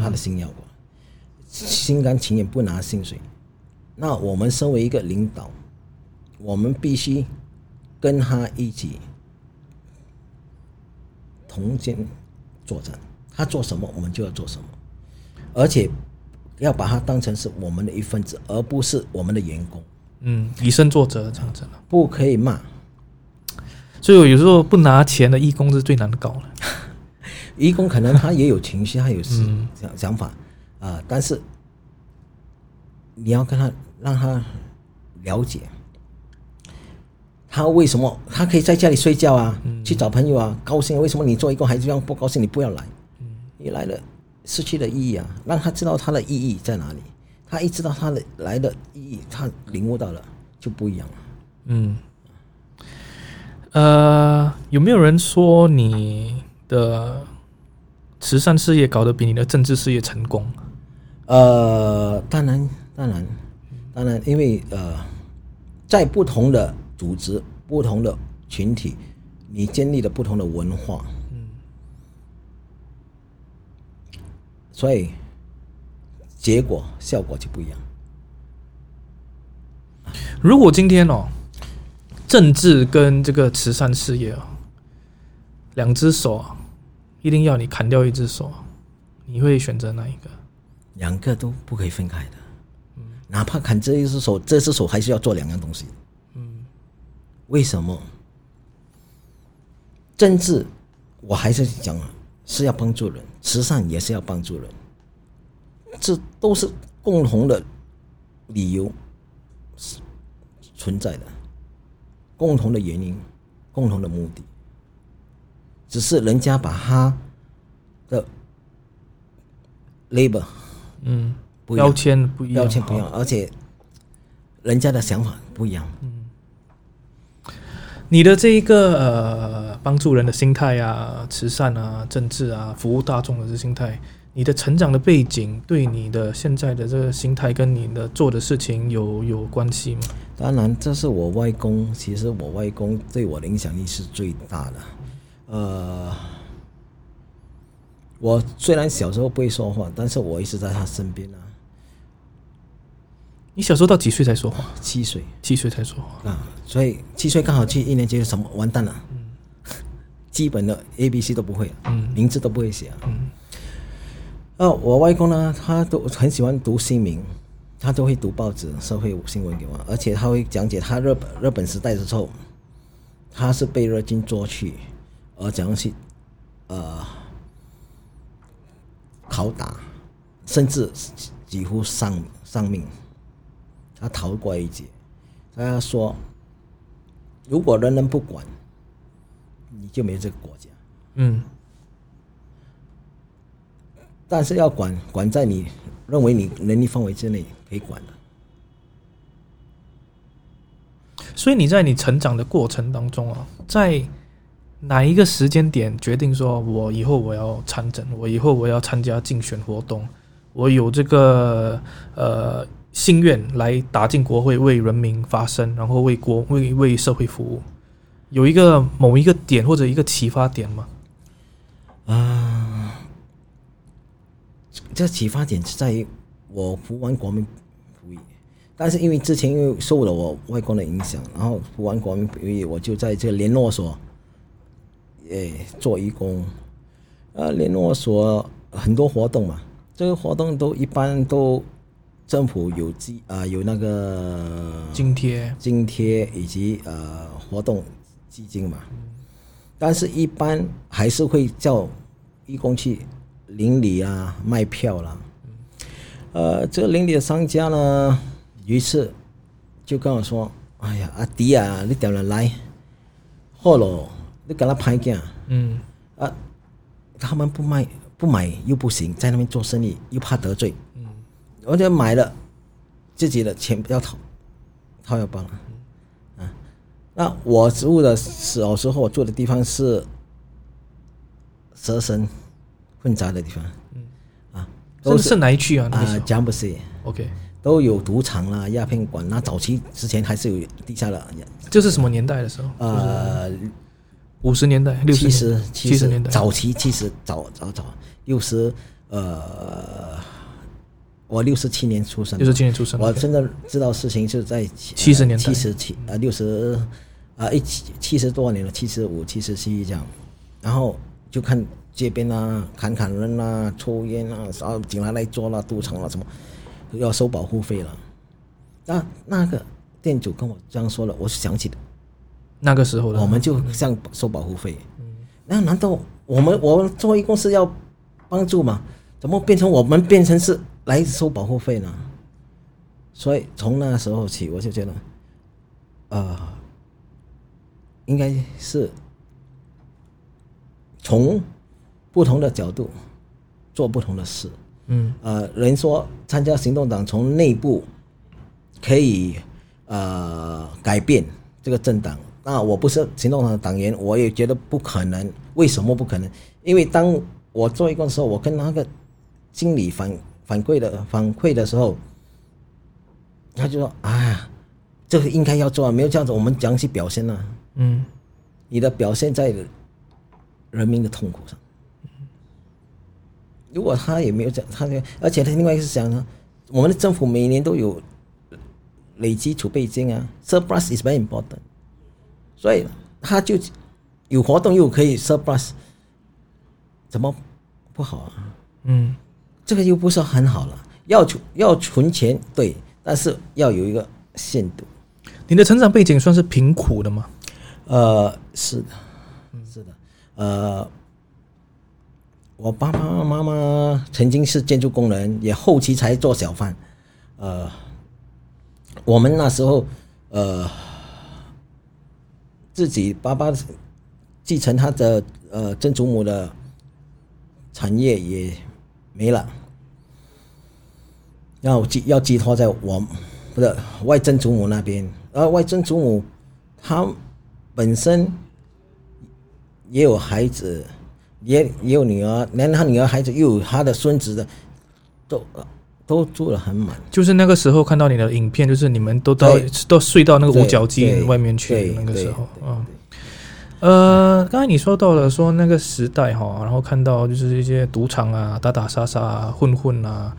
他的心要过，心甘情愿不拿薪水。那我们身为一个领导，我们必须跟他一起同肩作战。他做什么，我们就要做什么，而且要把他当成是我们的一份子，而不是我们的员工。嗯，以身作则这样子了。不可以骂所以我有时候不拿钱的义工是最难搞的。义工，可能他也有情绪，他有思想想法啊，但是你要跟他让他了解，他为什么他可以在家里睡觉啊，去找朋友啊，高兴。为什么你做一个孩子这样不高兴？你不要来，你来了失去了意义啊。让他知道他的意义在哪里。他一知道他的来的意义，他领悟到了就不一样了。嗯，呃，有没有人说你的慈善事业搞得比你的政治事业成功？呃，当然，当然，当然，因为呃，在不同的组织、不同的群体，你建立了不同的文化，嗯，所以结果效果就不一样。如果今天哦，政治跟这个慈善事业哦，两只手啊，一定要你砍掉一只手，你会选择哪一个？两个都不可以分开的，嗯哪怕砍这一只手，这只手还是要做两样东西。嗯，为什么？政治，我还是讲是要帮助人，慈善也是要帮助人，这都是共同的理由是存在的，共同的原因，共同的目的，只是人家把他的 label，嗯，标签不一样，标签不一样，而且人家的想法不一样。嗯你的这一个呃帮助人的心态啊，慈善啊，政治啊，服务大众的这心态，你的成长的背景对你的现在的这个心态跟你的做的事情有有关系吗？当然，这是我外公。其实我外公对我的影响力是最大的。呃，我虽然小时候不会说话，但是我一直在他身边啊。你小时候到几岁才说话？七岁七岁才说话。啊，所以七岁刚好去一年级，什么完蛋了？基本的 A、B、C 都不会，名字都不会写啊。哦，我外公呢，他都很喜欢读新闻，他都会读报纸、社会新闻给我，而且他会讲解他日本日本时代的时候，他是被日军捉去，而怎样去呃拷打，甚至几乎丧丧命，他逃过一劫。他说，如果人人不管，你就没这个国家。嗯，但是要管，管在你认为你能力范围之内可以管的。所以你在你成长的过程当中啊，在哪一个时间点决定说，我以后我要参政，我以后我要参加竞选活动，我有这个呃心愿来打进国会，为人民发声，然后为国为为社会服务，有一个某一个点或者一个启发点吗？啊这启发点是在于我服完国民服役，但是因为之前因为受了我外公的影响，然后服完国民服役，我就在这个联络所，诶做义工，啊联络所很多活动嘛，这个活动都一般都政府有基啊、有那个津贴，津贴以及呃活动基金嘛，但是一般还是会叫义工去邻里啊卖票啦。呃，这个邻里的商家呢，有一次就跟我说：“哎呀，阿迪啊，你点人来，好咯，你给他拍价嗯啊，他们不卖不买又不行，在那边做生意又怕得罪，嗯我就买了，自己的钱不要掏，掏腰包了。啊，那我住的小时候我住的地方是蛇神混杂的地方，嗯啊，都是是是哪一区啊？啊，江不是 OK，都有赌场啦、鸦片馆。那早期之前还是有地下的，这是什么年代的时候？呃，五十年代、六七十十七十年代，早期七十早早早六十呃，我六十七年出生的，六十七年出生。我真的知道事情是在七十年代七十七呃六十啊一七七十多年了，七十五、七十七这样，然后就看街边啊砍砍人啊、抽烟啊，然后警察来抓了、赌场了什么，要收保护费了。那那个店主跟我这样说了，我是想起的，那个时候的我们就像收保护费。那难道我们我们作为公司要帮助吗？怎么变成我们变成是来收保护费呢？所以从那时候起，我就觉得，呃，应该是从不同的角度做不同的事。嗯呃，人说参加行动党从内部可以呃改变这个政党。那我不是行动党的党员，我也觉得不可能。为什么不可能？因为当我做义工的时候，我跟那个经理反反馈的反馈的时候，他就说：“啊，这个应该要做啊，没有这样子，我们怎样去表现呢、嗯你的表现在人民的痛苦上。如果他也没有讲，他就而且他另外一个是讲呢，我们的政府每年都有累积储备金啊，surplus is very important，所以他就有活动又可以 surplus，怎么不好啊？嗯这个又不是很好了，要存要存钱对，但是要有一个限度。你的成长背景算是贫苦的吗？呃，是的，是的，呃，我爸爸妈妈曾经是建筑工人，也后期才做小贩。呃，我们那时候呃，自己爸爸继承他的呃曾祖母的产业也没了，要寄要寄托在我不是外曾祖母那边，而外曾祖母她本身也有孩子，也也有女儿，连她女儿孩子又有她的孙子的，都都做的很满。就是那个时候看到你的影片，就是你们都到都睡到那个五角街外面去对那个时候对，嗯。呃，刚才你说到了说那个时代哈，然后看到就是一些赌场啊、打打杀杀啊、混混啊，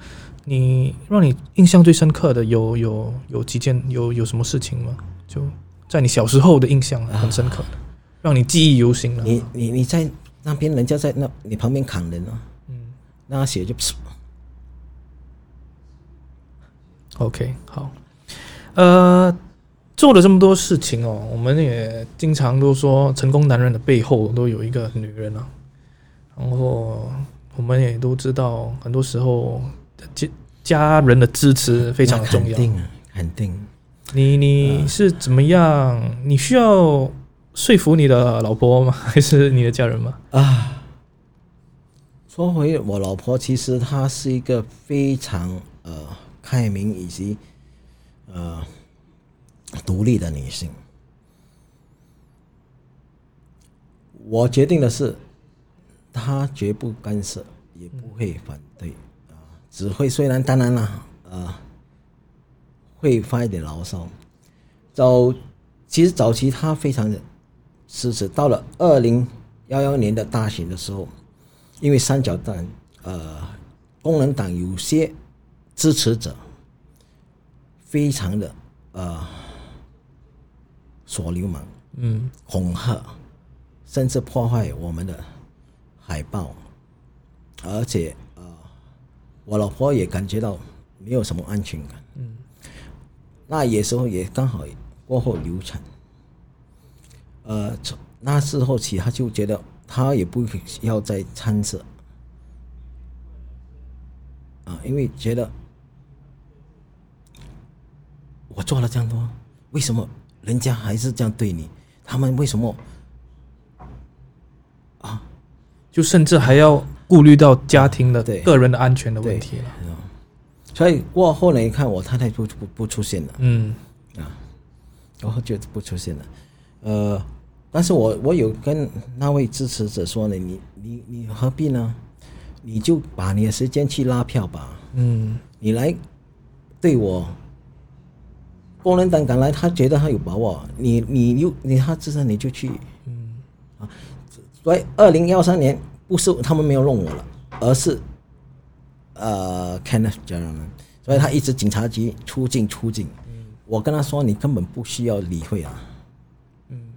你让你印象最深刻的有有有几件有有什么事情吗？就在你小时候的印象很深刻的，让你记忆犹新的。你你你在那边，人家在那你旁边砍人啊，嗯那血就噗，OK，好，呃，做了这么多事情哦，我们也经常都说，成功男人的背后都有一个女人啊。然后我们也都知道，很多时候家家人的支持非常的重要。肯定啊，肯定。你你是怎么样？你需要说服你的老婆吗？还是你的家人吗？啊，说回我老婆，其实她是一个非常呃开明以及呃独立的女性。我决定的是，她绝不干涉，也不会反对啊、只会虽然当然啦，啊，会发一点牢骚。早其实早期她非常的支持，到了二零幺幺年的大选的时候，因为三角党呃工人党有些支持者非常的呃耍流氓、嗯。恐吓，甚至破坏我们的海报，而且呃，我老婆也感觉到没有什么安全感。嗯，那有时候也刚好过后流产，呃，从那时候起他就觉得他也不要再参涉，啊，因为觉得我做了这样多，为什么人家还是这样对你？他们为什么啊？就甚至还要顾虑到家庭的对个人的安全的问题了。所以过后来，一看我太太不不不出现了。嗯啊然后就不出现了。呃，但是我我有跟那位支持者说呢，你你你何必呢？你就把你的时间去拉票吧。嗯你来对我，工人党赶来，他觉得他有把握，你你又你他支持你就去。嗯啊，所以二零幺三年不是他们没有弄我了，而是呃 Kenneth 家人们，所以他一直警察局出境出境。我跟他说，你根本不需要理会啊。嗯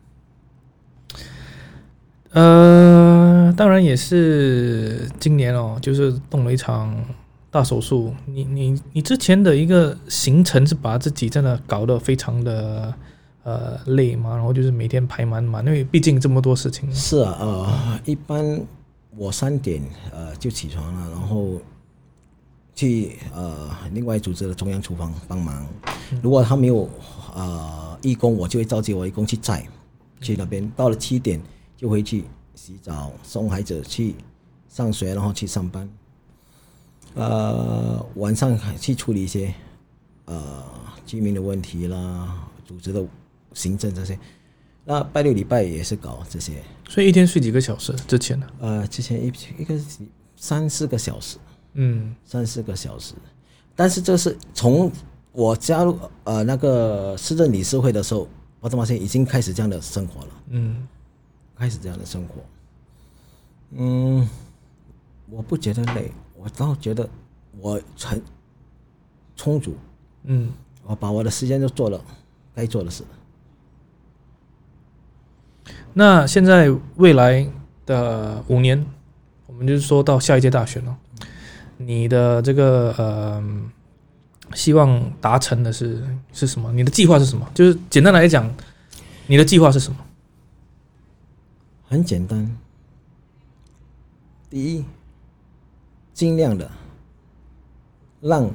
呃，当然也是今年哦，就是动了一场大手术。你你你之前的一个行程是把自己真的搞得非常的呃累嘛，然后就是每天排满满，因为毕竟这么多事情。是啊，呃，一般我三点呃就起床了，然后去呃另外组织的中央厨房帮忙。如果他没有呃义工，我就会召集我义工去载去那边。到了七点就回去洗澡，送孩子去上学，然后去上班。呃，晚上还去处理一些呃居民的问题啦，组织的行政这些。那拜六礼拜也是搞这些。所以一天睡几个小时？之前呢？呃，之前一一个三四个小时，嗯三四个小时，但是这是从我加入呃那个市政理事会的时候，我才发现已经开始这样的生活了，嗯开始这样的生活。嗯，我不觉得累，我倒觉得我很充足，嗯。我把我的时间都做了该做的事。那现在未来的五年，我们就是说到下一届大选了，你的这个呃希望达成的是是什么？你的计划是什么？就是简单来讲，你的计划是什么？很简单。第一，尽量的让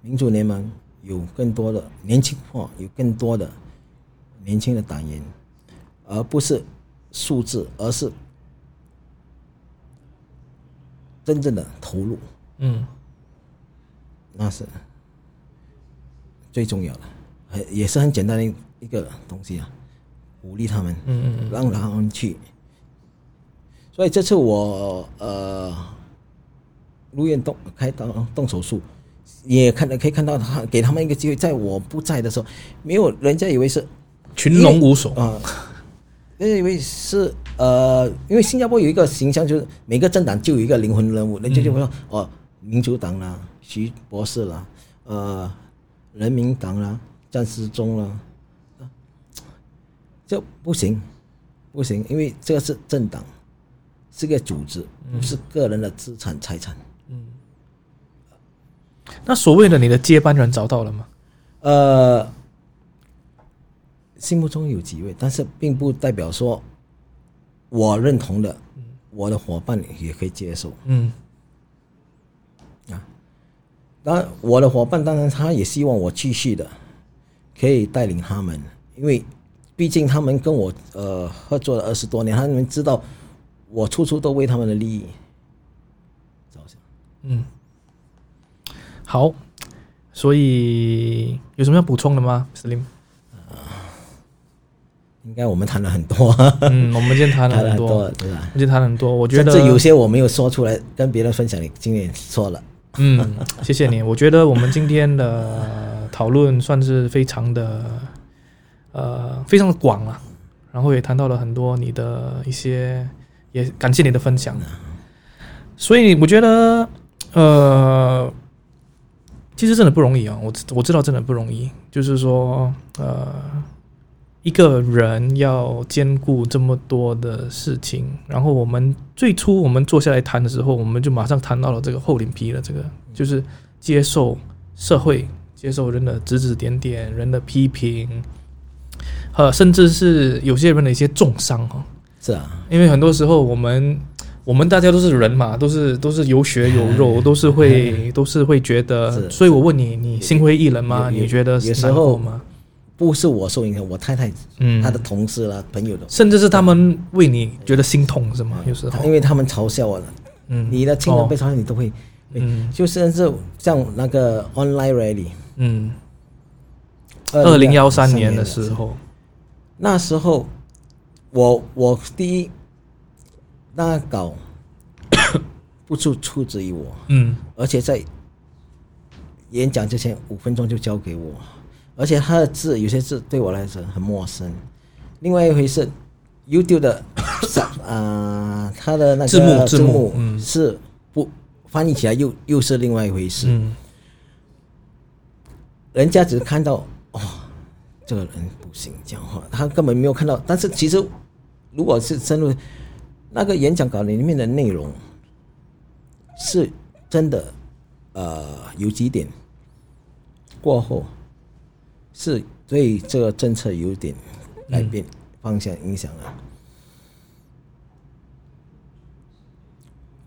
民主联盟有更多的年轻化，有更多的年轻的党员，而不是数字，而是真正的投入，嗯那是最重要的，很也是很简单的一一个东西啊，鼓励他们。嗯嗯嗯让他们去。所以这次我呃入院动开刀动手术，也看可以看到他给他们一个机会，在我不在的时候，没有人家以为是群龙无首。啊，人家以为是呃，因为新加坡有一个形象，就是每个政党就有一个灵魂人物，人家就会说、哦，民主党啦，徐博士啦，呃，人民党啦，张思忠啦，啊这不行，不行，因为这个是政党，是个组织，不是个人的资产财产。那所谓的你的接班人找到了吗？呃，心目中有几位，但是并不代表说我认同的，我的伙伴也可以接受。嗯当然，我的伙伴当然他也希望我继续的可以带领他们，因为毕竟他们跟我呃合作了二十多年，他们知道我处处都为他们的利益着想。嗯，好。所以有什么要补充的吗，Slim？应该我们谈了很多，嗯，我们今天谈了很多，对吧今天谈了很多。我觉甚得至有些我没有说出来跟别人分享，你今天也说了。嗯，谢谢你。我觉得我们今天的讨论算是非常的呃非常的广了，然后也谈到了很多你的一些，也感谢你的分享。所以我觉得呃，其实真的不容易啊，我我知道真的不容易，就是说呃。一个人要兼顾这么多的事情，然后我们最初我们坐下来谈的时候，我们就马上谈到了这个厚脸皮的这个，就是接受社会，接受人的指指点点，人的批评，呃，甚至是有些人的一些重伤哦。是啊，因为很多时候我们我们大家都是人嘛，都是都是有血有肉，都是会都是会觉得。所以我问你，你心灰意冷吗？你觉得是有时候吗？不是我受影响，我太太、嗯她的同事啦、朋友的，甚至是他们为你觉得心痛是吗？有时候，因为他们嘲笑我了。嗯，你的亲人被嘲笑，你都会，嗯就甚至像那个 online rally，嗯，二零幺三年的时时候，那时候我我第一那稿不出出自于我，嗯而且在演讲之前五分钟就交给我，而且他的字有些字对我来说很陌生。另外一回是 YouTube 的啊、他的那个字幕字字幕嗯是不翻译起来又又是另外一回事。嗯人家只是看到哦，这个人不行讲话，他根本没有看到。但是其实，如果是深入那个演讲稿里面的内容，是真的，呃，有几点过后是对这个政策有点改变方向影响了，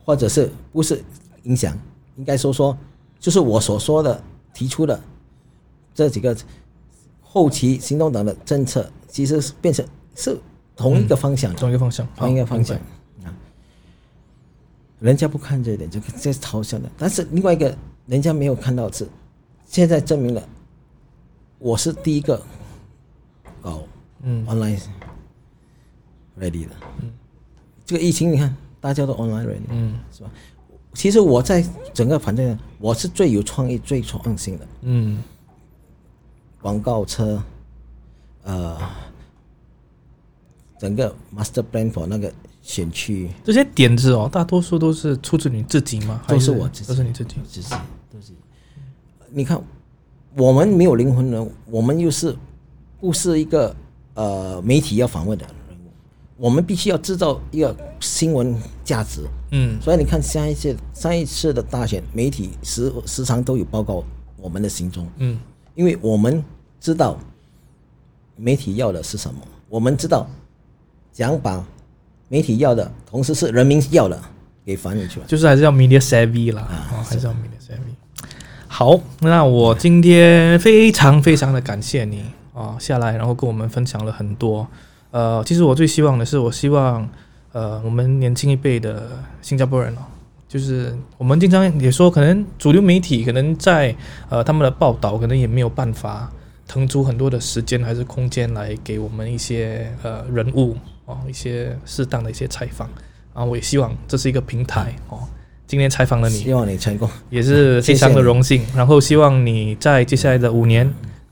或者是不是影响？应该说说，就是我所说的提出的这几个后期行动党的政策，其实是变成是同一个方向的，同一个方向，同一个方向。人家不看这一点，就这是嘲笑的。但是另外一个，人家没有看到是，现在证明了我是第一个搞嗯 online ready 的。这个疫情你看，大家都 online ready，嗯是吧？其实我在整个反正我是最有创意、最创新的嗯广告车，呃，整个 master plan for 那个选区这些点子哦，大多数都是出自你自己吗？都是我自己都是你自己。自己都是，你看，我们没有灵魂人，我们又是不是一个呃媒体要访问的人物，我们必须要制造一个新闻价值。嗯所以你看上一次上一次的大选，媒体时时常都有报告我们的行踪，嗯因为我们知道媒体要的是什么，我们知道想把媒体要的，同时是人民要的给反映出来。就是还是要 media savvy 啦，啊哦，还是要 media savvy。好，那我今天非常非常的感谢你啊、下来然后跟我们分享了很多。呃，其实我最希望的是，我希望呃我们年轻一辈的新加坡人哦，就是我们经常也说，可能主流媒体可能在呃他们的报道，可能也没有办法腾出很多的时间还是空间来给我们一些呃人物哦一些适当的一些采访。然后我也希望这是一个平台哦。今天采访了你，希望你成功。也是非常的荣幸。然后希望你在接下来的五年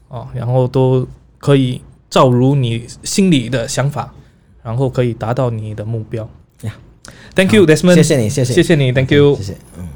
哦，然后都可以照如你心里的想法，然后可以达到你的目标。呀 Thank you, Desmond。谢谢你谢谢谢谢你，Thank you 谢。谢，嗯。